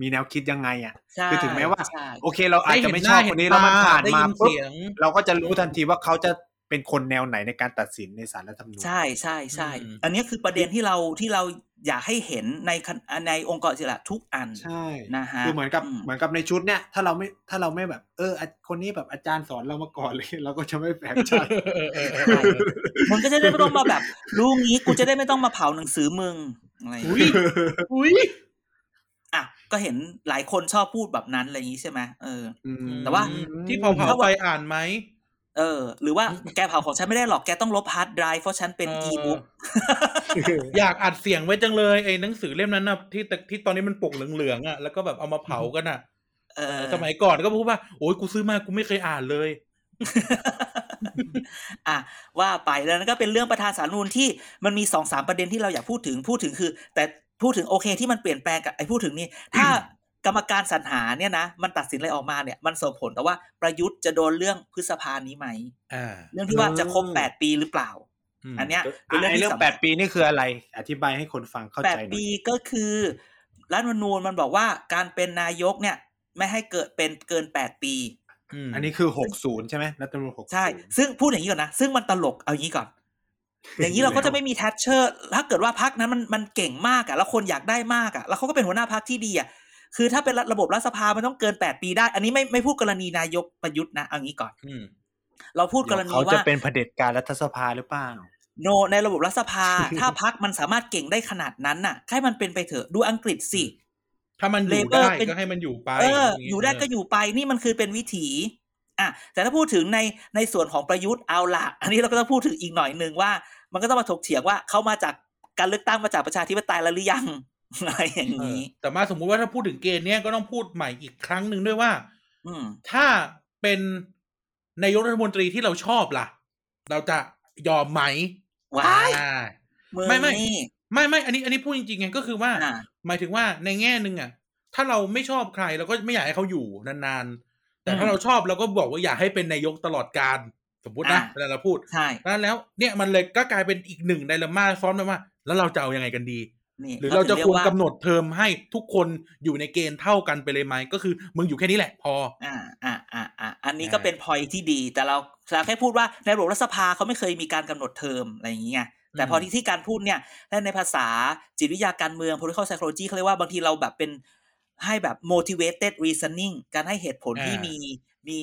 มีแนวคิดยังไงอะใช่คือถึงแม้ว่าใช่โอเค เราอาจจะไม่ชอบด้คนเห็นี้หแล้วมันผ่านได้มายินปุ๊บเสียงเราก็จะรู้ทันทีว่าเขาจะ เป็นคนแนวไหนในการตัดสินในศาลรัฐธรรมนูญใช่ใช่ใช่อืมอันนี้คือประเด็นที่เราที่เราอยากให้เห็นในคณในองค์กรอิสระทุกอันใช่นะฮะคือเหมือนกับอืมเหมือนกับในชุดเนี่ย ถ้าเราไม่ถ้าเราไม่แบบ เอออะคนนี้แบบอาจารย์สอนเรามาก่อนเลยเราก็จะไม่แปลกใจเออเออเออใช่มึงก็จะได้ไม่ต้องมาแบบรู้งี้กูจะได้ไม่ต้องมาเผาหนังสือมึงอะไรอย่างอุ้เงี้ยยอุ้ยอะก็เห็นหลายคนชอบพูดแบบนั้นอะไรอย่างงี้ใช่ไหมเอออืมแต่ว่าที่เผาเผาๆไปอ่านไหม เออ หรือว่าแกเผาของฉันไม่ได้หรอกแกต้องลบฮาร์ดไดรฟ์เพราะฉันเป็นเอออีบุ๊กอยากอัดเสียงไว้จังเลยไอ้หนังสือเล่มนั้นนะที่แต่ที่ตอนนี้มันปกเหลืองๆอะแล้วก็แบบเอามาเผากันอะเออสมัยก่อนก็พูดว่า โอ้ยกูซื้อมากูไม่เคยอ่านเลย อะว่าไปแล้วนั่นก็เป็นเรื่องประธานสาลรฐธรรมนูนที่มันมีสองสามประเด็นที่เราอยากพูดถึงพูดถึงคือ แต่พูดถึงโอเคที่มันเปลี่ยนแปลงกับไอ้พูดถึงนี่ถ้า กรรมการสรรหาเนี่ยนะมันตัดสินอะไรออกมาเนี่ยมันส่งผลแต่ว่าประยุทธ์จะโดนเรื่องพฤษภานี้ไหมอ่าเรื่องที่ว่าจะครบอืมแปดปีหรือเปล่ามอันเนี้ยอะเป็นเรื่องไอ้ที่เรื่องสำแปคัดญปีนี่คืออะไร อธิบายให้คนฟังเข้าแปใจดหน่ปีอยก็คือรัฐธรรมนูญมันบอกว่าการเป็นนายกเนี่ยไม่ให้เกิดเป็นเกินแปดปีมอันนี้คือหกศูนย์ใช่ไหมรัฐธรรมนูญหกใช่ ซึ่งพูดอย่างนี้ก่อนนะซึ่งมันตลกเอาอย่างนี้ก่อนอย่างนี้เราก็จะไม่มีแทชเชอร์ ถ้าเกิดว่าพักนั้นมันมันเก่งมากอะแล้วคนอยากได้มากอะแล้วเขาก็เป็นหัวหน้าพักที่ดีอะ คือถ้าเป็นระบบรัฐสภามันต้องเกินแปดปีได้ อันนี้ไม่ไม่พูดกรณีนายกประยุทธ์นะเอางี้ก่อนอืมเราพูดกรณีเขาจะว่าเป็นเผด็จการรัฐสภาหรือเปล่าโน ในระบบรัฐสภา ถ้าพักมันสามารถเก่งได้ขนาดนั้นน่ะให้มันเป็นไปเถอะดูอังกฤษสิถ้ามันอยู่ Labor ได้เป็นก็ให้มันอยู่ไปเออางงี้อยู่ได้ก็อยู่ไปนี่มันคือเป็นวิถีอะแต่ถ้าพูดถึงในในส่วนของประยุทธ์เอาละอันนี้เราก็ต้องพูดถึงอีกหน่อยหนึ่งว่า มันก็ต้องมาถกเถียงว่าเขามาจากการเลือกตั้งมาจากประชาธิปไตยแล้วหรือยัง อะไรอย่างเออนี้ แต่มาสมมุติว่าถ้าพูดถึงเกณฑ์เนี้ยก็ต้องพูดใหม่อีกครั้งหนึ่งด้วยว่า อืมถ้าเป็นนายกรัฐมนตรีที่เราชอบล่ะ เราจะยอมไหมว้ายอ่ามือไม่ไม่นี่ไม่ไม่ อันนี้ อันนี้พูดจริงๆไงก็คือว่าอ่า หมายถึงว่าในแง่หนึ่งอะ ถ้าเราไม่ชอบใครเราก็ไม่อยากให้เขาอยู่นานๆ แต่ถ้าอืมเราชอบเราก็บอกว่าอยากให้เป็นนายกตลอดการสมมตินะอ่าเวลาเราพูดใช่แล้วแล้ว เนี่ยมันเลยก็กลายเป็นอีกหนึ่งไดเลม่าซ้อนไปว่า แล้วเราจะเอายังไงกันดี นี่หรือเราจะถึงควรยว่กำหนดเทอมให้ทุกคนอยู่ในเกณฑ์เท่ากันไปเลยไหมก็คือมึงอยู่แค่นี้แหละพอ อ่าอ่าอ่าอ่าอันนี้อ่าก็เป็นพอยที่ดี แต่เราเราแค่พูดว่าในระบบรัฐสภาเขาไม่เคยมีการกำหนดเทอมอะไรอย่างเงี้ยแต่พอที่ที่การพูดเนี่ยและในภาษาจิตวิทยาการเมือง political psychology เขาเรียกว่าบางทีเราแบบเป็นให้แบบ motivated reasoning การให้เหตุผลที่อ่ามีมีมี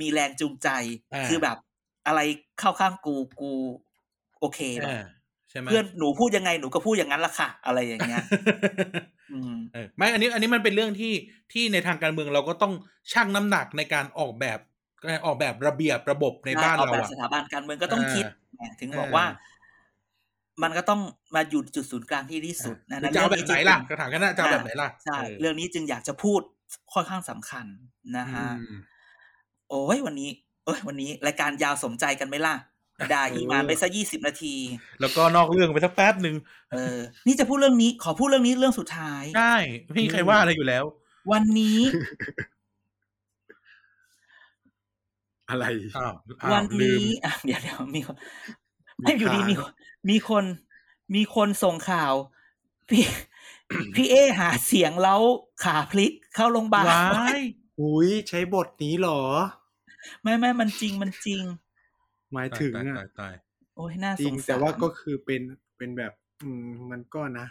มีแรงจูงใจอ่าคือแบบอะไรเข้าข้างกูกู โอเคหรอกอ่า ใช่ไหมเพื่อนหนูพูดยังไงหนูก็พูดอย่างนั้นละค่ะ อะไรอย่างเงี้ยอืมเออไม่อันนี้อันนี้มันเป็นเรื่องที่ที่ในทางการเมืองเราก็ต้องชั่งน้ำหนักในการออกแบบการออกแบบระเบียบระบบในใช่บ้านออกเราแบบอะสถาบันการเมืองก็ต้องอ่าคิดแหมถึงบอกอ่าว่า มันก็ต้องมาอยู่จุดศูนย์กลางที่ที่สุดนะหรือจะเอาแบบไหนล่ะกระถางกันนะจะเอาแบบไหนล่ะใช่เออเรื่องนี้จึงอยากจะพูดค่อนข้างสำคัญนะฮะอืมโอ้ยวันนี้ เอ้ยวันนี้รายการยาวสมใจกันไหมล่ะ ด่าอีหมานไปซะยี่สิบนาที แล้วก็นอกเรื่องไปสักแป๊บหนึ่งเออ นี่จะพูดเรื่องนี้ ขอพูดเรื่องนี้เรื่องสุดท้ายใช่ไม่มีใครว่าอะไรอยู่แล้ว วันนี้ อะไรอ้าวอ้าววันลืมนี้อะเดี๋ยวเดี๋ยวมีคนไม่อยู่ดีมีคนมีคนมีคนส่งข่าว พี่พี่เอหาเสียงแล้วขาพลิกเข้าโรงพยาบาลว้ายอุ้ยใช้บทนี้เหรอ ไม่ไม่มันจริงมันจริง หมายถึงตายอะตายตายโอ้ยน่าจสริงงสารแต่ว่าก็คือเป็นเป็นแบบ อืมมันก็นะ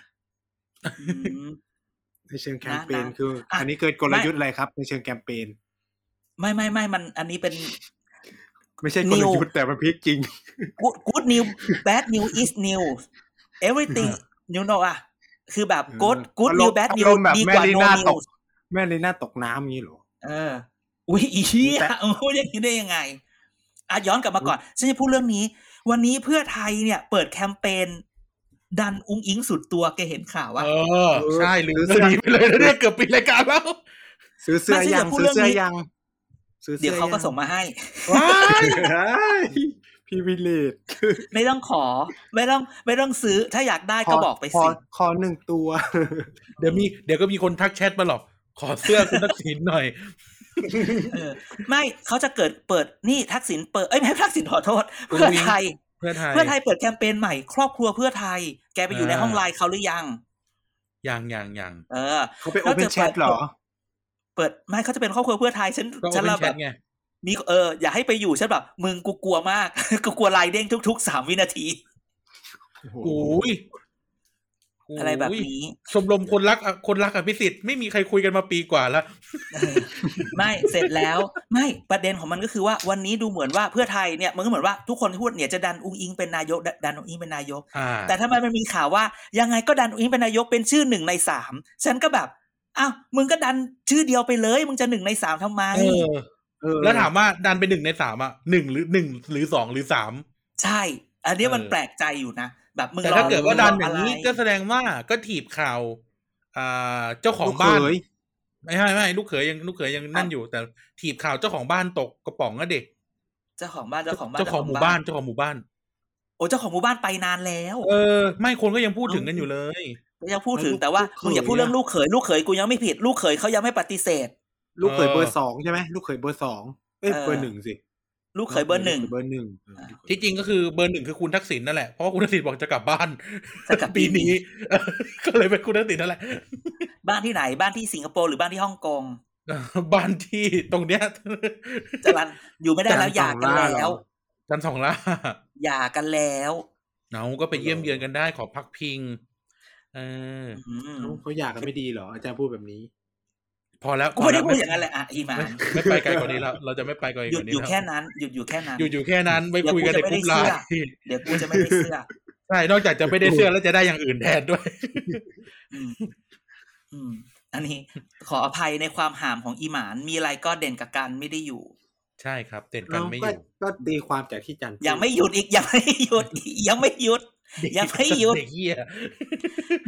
อืมในเชิงแคมเปญนะคืออะอันนี้เกิดกลยุทธ์อะไรครับ ในเชิงแคมเปญไม่ไม่ไม่มันอันนี้เป็น ไม่ใช่กนิลวยุทธ์แต่มันพลิกจริง good good news bad news is news everything you know อะคือแบบ good good อารม news ณ์ bad อาร news มณ์แบบดีแม่กว่าลี no น่าตก news แม่ลีน่าตกน้ำงี้เหรอ เออ อุ้ยอีเหี้ยแต่เออพูดอย่างนี้ได้ยังไง อะย้อนกลับมาก่อนฉันจะพูดเรื่องนี้ วันนี้เพื่อไทยเนี่ย เปิดแคมเปญดันอุ้งอิงสุดตัวแกเห็นข่าวว่าเออใช่ลืมเรื่องนี้ไปเลยนะเนี่ยเกือบปิดรายการแล้ว ซื้อเสื้อไม่ใช่ยังจะพูดซื้อเสื้อเรื่องนี้ยังซื้อสื้อเดี๋ยวเขาก็ส่งมาให้ว้ายเฮ้ยพี่วิเลตไม่ต้องขอ ไม่ต้องไม่ต้องซื้อถ้าอยากได้ก็บอกไปขอสิขอหนึ่งตัว เดี๋ยวมี เดี๋ยวก็มีคนทักแชทมาหรอก ขอเสื้อคุณทักษิณหน่อยเออ ไม่เขาจะเกิดเปิดนี่ทักษิณเปิดเอ้ยไม่ใช่ทักษิณขอโทษอุ้งเพื่ออิงไทย เพื่อไทย เพื่อไทยเปิดแคมเปญใหม่ครอบครัวเพื่อไทย แกไปอยู่ในอ่าห้องไลน์เขาหรือยังอย่างอย่างอย่างเออเขาไปโอแล้วเพนจะแชเปิทดเหรอ เปิดไม่เขาจะเป็นครอบครัวเพื่อไทยฉันก็ฉันเป็นละแชแบทบไงมีเอออย่าให้ไปอยู่ฉันแบบมึงกูกลัวมาก กูกลัวไลน์เด้งทุกๆสามวินาทีโอ้ย อะไรแบบโยนี้ ชมรมคนรักอะคนรักอภิสิทธิ์ไม่มีใครคุยกันมาปีกว่าแล้วเออไม่เสร็จแล้ว ไม่ประเด็นของมันก็คือว่าวันนี้ดูเหมือนว่าเพื่อไทยเนี่ยมันก็เหมือนว่าทุกคนพูดเนี่ยจะดันอุ้งอิงเป็นนายกดันดันอุ้งอิงเป็นนายกอ่าแต่ทำไมมันมีข่าวว่ายังไงก็ดันอุ้งอิงเป็นนายกเป็นชื่อหนึ่งในสามฉันก็แบบอ้าวมึงก็ดันชื่อเดียวไปเลย มึงจะหนึ่งในสามทำไมเออเออแล้วถามว่าดันเป็นหนึ่งในสามอะหนึ่งหรือหนึ่งหรือสองหรือสามใช่ อันนี้มันเออแปลกใจอยู่นะ แบบมึงแต่รอถ้าเกิดว่าดันอย่างนี้นี้ก็แสดงว่าก็ถีบข่าวอ่าเจ้าของลูกเขบ้านยไม่ใช่ไม่ลูกเขยยังลูกเขยยังนั่นอยู่ แต่ถีบข่าวเจ้าของบ้านตกกระป๋องก็เด็กเจ้าของบ้านเจ้าของบ้านเจ้าของหมู่บ้านเจ้าของหมู่บ้าน โอ้เจ้าของหมู่บ้านไปนานแล้ว เออ ไม่คนก็ยังพูดถึงกันอยู่เลยก็ยังพูดถึงลูกแต่ว่าลูกเขยมึงอย่าพูดเรื่องอะลูกเขยลูกเขยกูยังไม่ผิด ลูกเขยเขายังไม่ปฏิเสธ ลูกเขยเออเบอร์สองใช่ไหมลูกเขยเบอร์สองเอ้ยเออเบอร์หนึ่งสิ ลูกเขยเบอร์หนึ่งเบอร์หนึ่งเออที่จริงก็คือเบอร์หนึ่งคือคุณทักษิณนั่นแหละเพราะว่าคุณทักษิณบอกจะกลับบ้านจะกลับปีปีนี้นี้เออก็เลยเป็นคุณทักษิณนั่นแหละ บ้านที่ไหนบ้านที่สิงคโปร์หรือบ้านที่ฮ่องกงบ้านที่ตรงเนี้ยจรันอยู่ไม่ได้แล้วหย่ากันแล้วจันทร์สองล่าหย่ากันแล้วเอาก็ไปเยี่ยมเยือนกันได้ขอพักพิง เอออืมเขาเขาอยากกันไม่ดีเหรออาจารย์พูดแบบนี้ พอแล้วกูไม่ได้พพูดอย่างนั้นแหละอะอีหมาไม่นไม่ไปไกลกว่านี้แล้วเราจะไม่ไปไกลกหยุดว่านี้อยู่แล้วแค่นั้นหยุดอยู่แค่นั้นหยุดอยู่แค่นั้นไปเดี๋ยวคุยกันในกูกจะลุ่มไม่ไลได้น์เชื่อเดี๋ยวกูจะไม่ได้เสื้อใช่นอกจากจะไม่ได้เสื้อแล้วจะได้อย่างอื่นแทนด้วยอืมอืมอันนี้ขออภัยในความห่ามของอีหมานมีอะไรก็เด่นกับกันไม่ได้อยู่ ใช่ครับเต้นกันไม่อก็ยู่ก็ตีความจากที่จันพูดยังไม่หยุดอีกยังไม่หยุดอีกยังไม่หยุด ยังไม่หยุดเด็กเหี้ย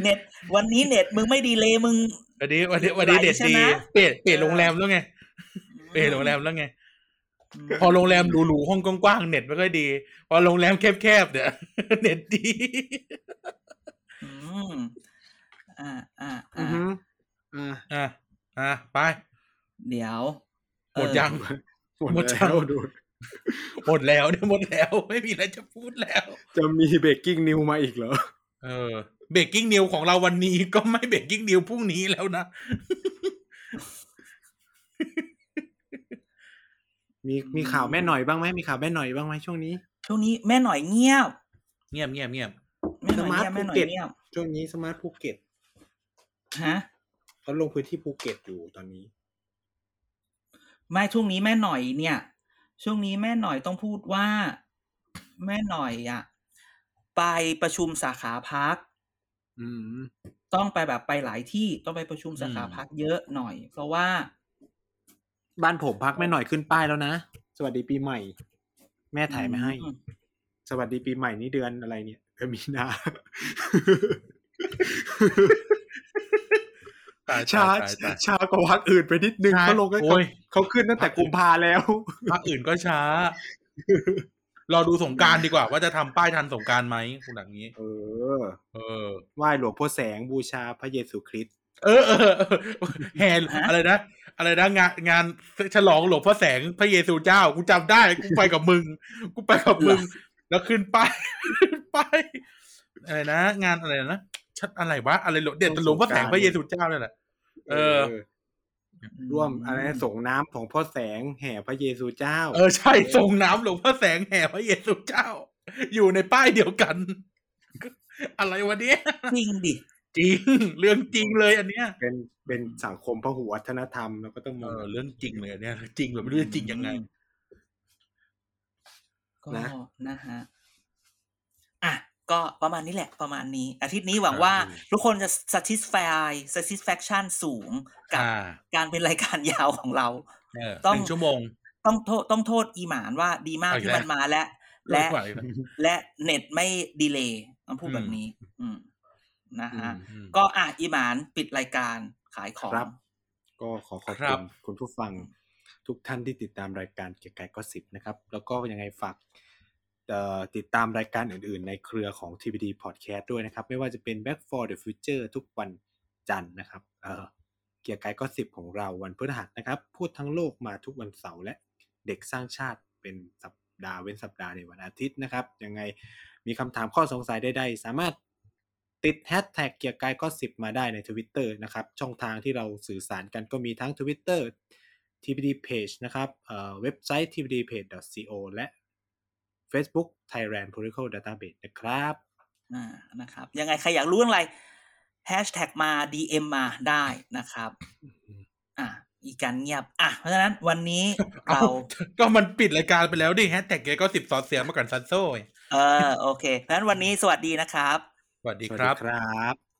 เน็ต วันนี้เน็ตมึงไม่ดีเลยมึง วันนี้วันนี้วันนี้ไหลเด็ดใช่ดีไหมเปลี่ยนเปลี่ยนโรงแรมแล้วไงเปลี่ยนโรงแรมแล้วไง พอโรงแรมหรูๆห้องกว้างๆเน็ตไม่ค่อยดี พอโรงแรมแคบๆเนี่ยเน็ตดีอืมอ่าอ่าอือ่าอฮึอ่าอะอะไป เดี๋ยวหมดยังหมดหมดแล้วยังดู หมดแล้วเนี่ยหมดแล้ว ไม่มีอะไรจะพูดแล้ว จะมี breaking news มาอีกเหรอ เออ breaking news ของเราวันนี้ก็ไม่ breaking news พรุ่งนี้แล้วนะ มีมีข่าวแม่หน่อยบ้างไหมมีข่าวแม่หน่อยบ้างไหมช่วงนี้ ช่วงนี้แม่หน่อยเงียบ เงียบเงียบเงียบแม่หน่อยเงียบ smart แม่หน่อยภูเก็ตเงียบช่วงนี้ smart ภูเก็ตฮะเขาลงพื้นที่ภูเก็ตอยู่ตอนนี้ ไม่ช่วงนี้แม่หน่อยเนี่ย ช่วงนี้แม่หน่อยต้องพูดว่า แม่หน่อยอะไปประชุมสาขาพัก อืม ต้องไปแบบไปหลายที่ต้องไปประชุมสาขาพักเยอะหน่อย เพราะว่า บ้านผมพักแม่หน่อยขึ้นป้ายแล้วนะ สวัสดีปีใหม่ แม่ถ่ายมาให้อืมสวัสดีปีใหม่นี่เดือนอะไรเนี่ยเดือนมีนาตาย ช้าตายตายช้ากว่าวักอื่นไปนิดนึงใช่เขาลงกันโอ้ยเขาขึ้นตั้งแต่กุมภาแล้วภาคอื่นก็ช้า รอดูสงกรารดีกว่า ว่าจะทำป้ายทันสงกรารไหมคุณอย่างนี้ เออ เออไหว้หลวงพ่อแสงบูชาพระเยซูคริสต์เออเออเออแห่อะไรนะอะไรนะงานงานฉลองหลวงพ่อแสงพระเยซูเจ้ากูจำได้กูไปกับมึงกูไปกับมึง แล้วขึ้นป้ายป้ายอะไรนะ งานอะไรนะ ชัดอะไรวะอะไรหลวงเด็ดหลวงพ่อแสงพระเยซูเจ้าเนี่ยแหละเออ ร่วมอะไรนะส่งน้ำของพ่อแสงแห่พระเยซูเจ้า เออใช่ส่งน้ำหลวงพ่อแสงแห่พระเยซูเจ้า อยู่ในป้ายเดียวกัน อะไรวะเนี้ยจริงดิจริง เรื่องจริงเลยอันเนี้ย เป็นเป็นสังคมพหุวัฒนธรรมแล้วก็ต้องเอมาอเรื่องจริงเลยอันเนี้ยจริงแบบไม่รู้จะจริงยังไงก็นะฮะอะ ก็ประมาณนี้แหละประมาณนี้ อาทิตย์นี้หวังว่าครับทุกคนจะ satisfy satisfaction สูงกับอ่าการเป็นรายการยาวของเราเออต้องหนึ่งชั่วโมง ต้องโทษต้องโทษอีหมานว่าดีมากเอาอีกที่แล้วมันมาและ และไม่ไหวแล้วและเน็ตไม่ดีเลย์ต้องพูดอืมแบบนี้ อืมนะฮะอืมก็อะอีหมานปิดรายการขายของครับก็ขอขอบครัคุบณคุณผู้ฟังทุกท่านที่ติดตามรายการเกียร์กายก็สิบนะครับ แล้วก็ยังไงฝากเอ่อ ติดตามรายการอื่นๆ ในเครือของ TVD Podcast ด้วยนะครับ ไม่ว่าจะเป็น Back for the Future ทุกวันจันทร์นะครับเออเกียร์กายก็สิบของเราวันพฤหัสนะครับ พูดทั้งโลกมาทุกวันเสาร์และเด็กสร้างชาติเป็นสัปดาห์เว้นสัปดาห์ในวันอาทิตย์นะครับ ยังไงมีคำถามข้อสงสัยใดๆ สามารถติดแฮชแท็กเกียร์กายก็สิบมาได้ใน Twitter นะครับ ช่องทางที่เราสื่อสารกันก็มีทั้ง Twitter TPD Page นะครับเเว็บไซต์ tpdpage.co และ Facebook Thailand Political Database นะครับอ่านะครับ ยังไง ใครอยากรู้เรื่องอะไรแฮชแท็กมา DM มาได้นะครับ อะอีกการเงียบ อะ เพราะฉะนั้นวันนี้เอาเรา ก็มันปิดรายการไปแล้วดิแฮชแท็กแกก็สิบสอดเสียงมาก่อนซันโซ่เออ โอเคเพราะฉะนั้นวันนี้สวัสดีนะครับ สวัสดีสวัสคดีรับครับ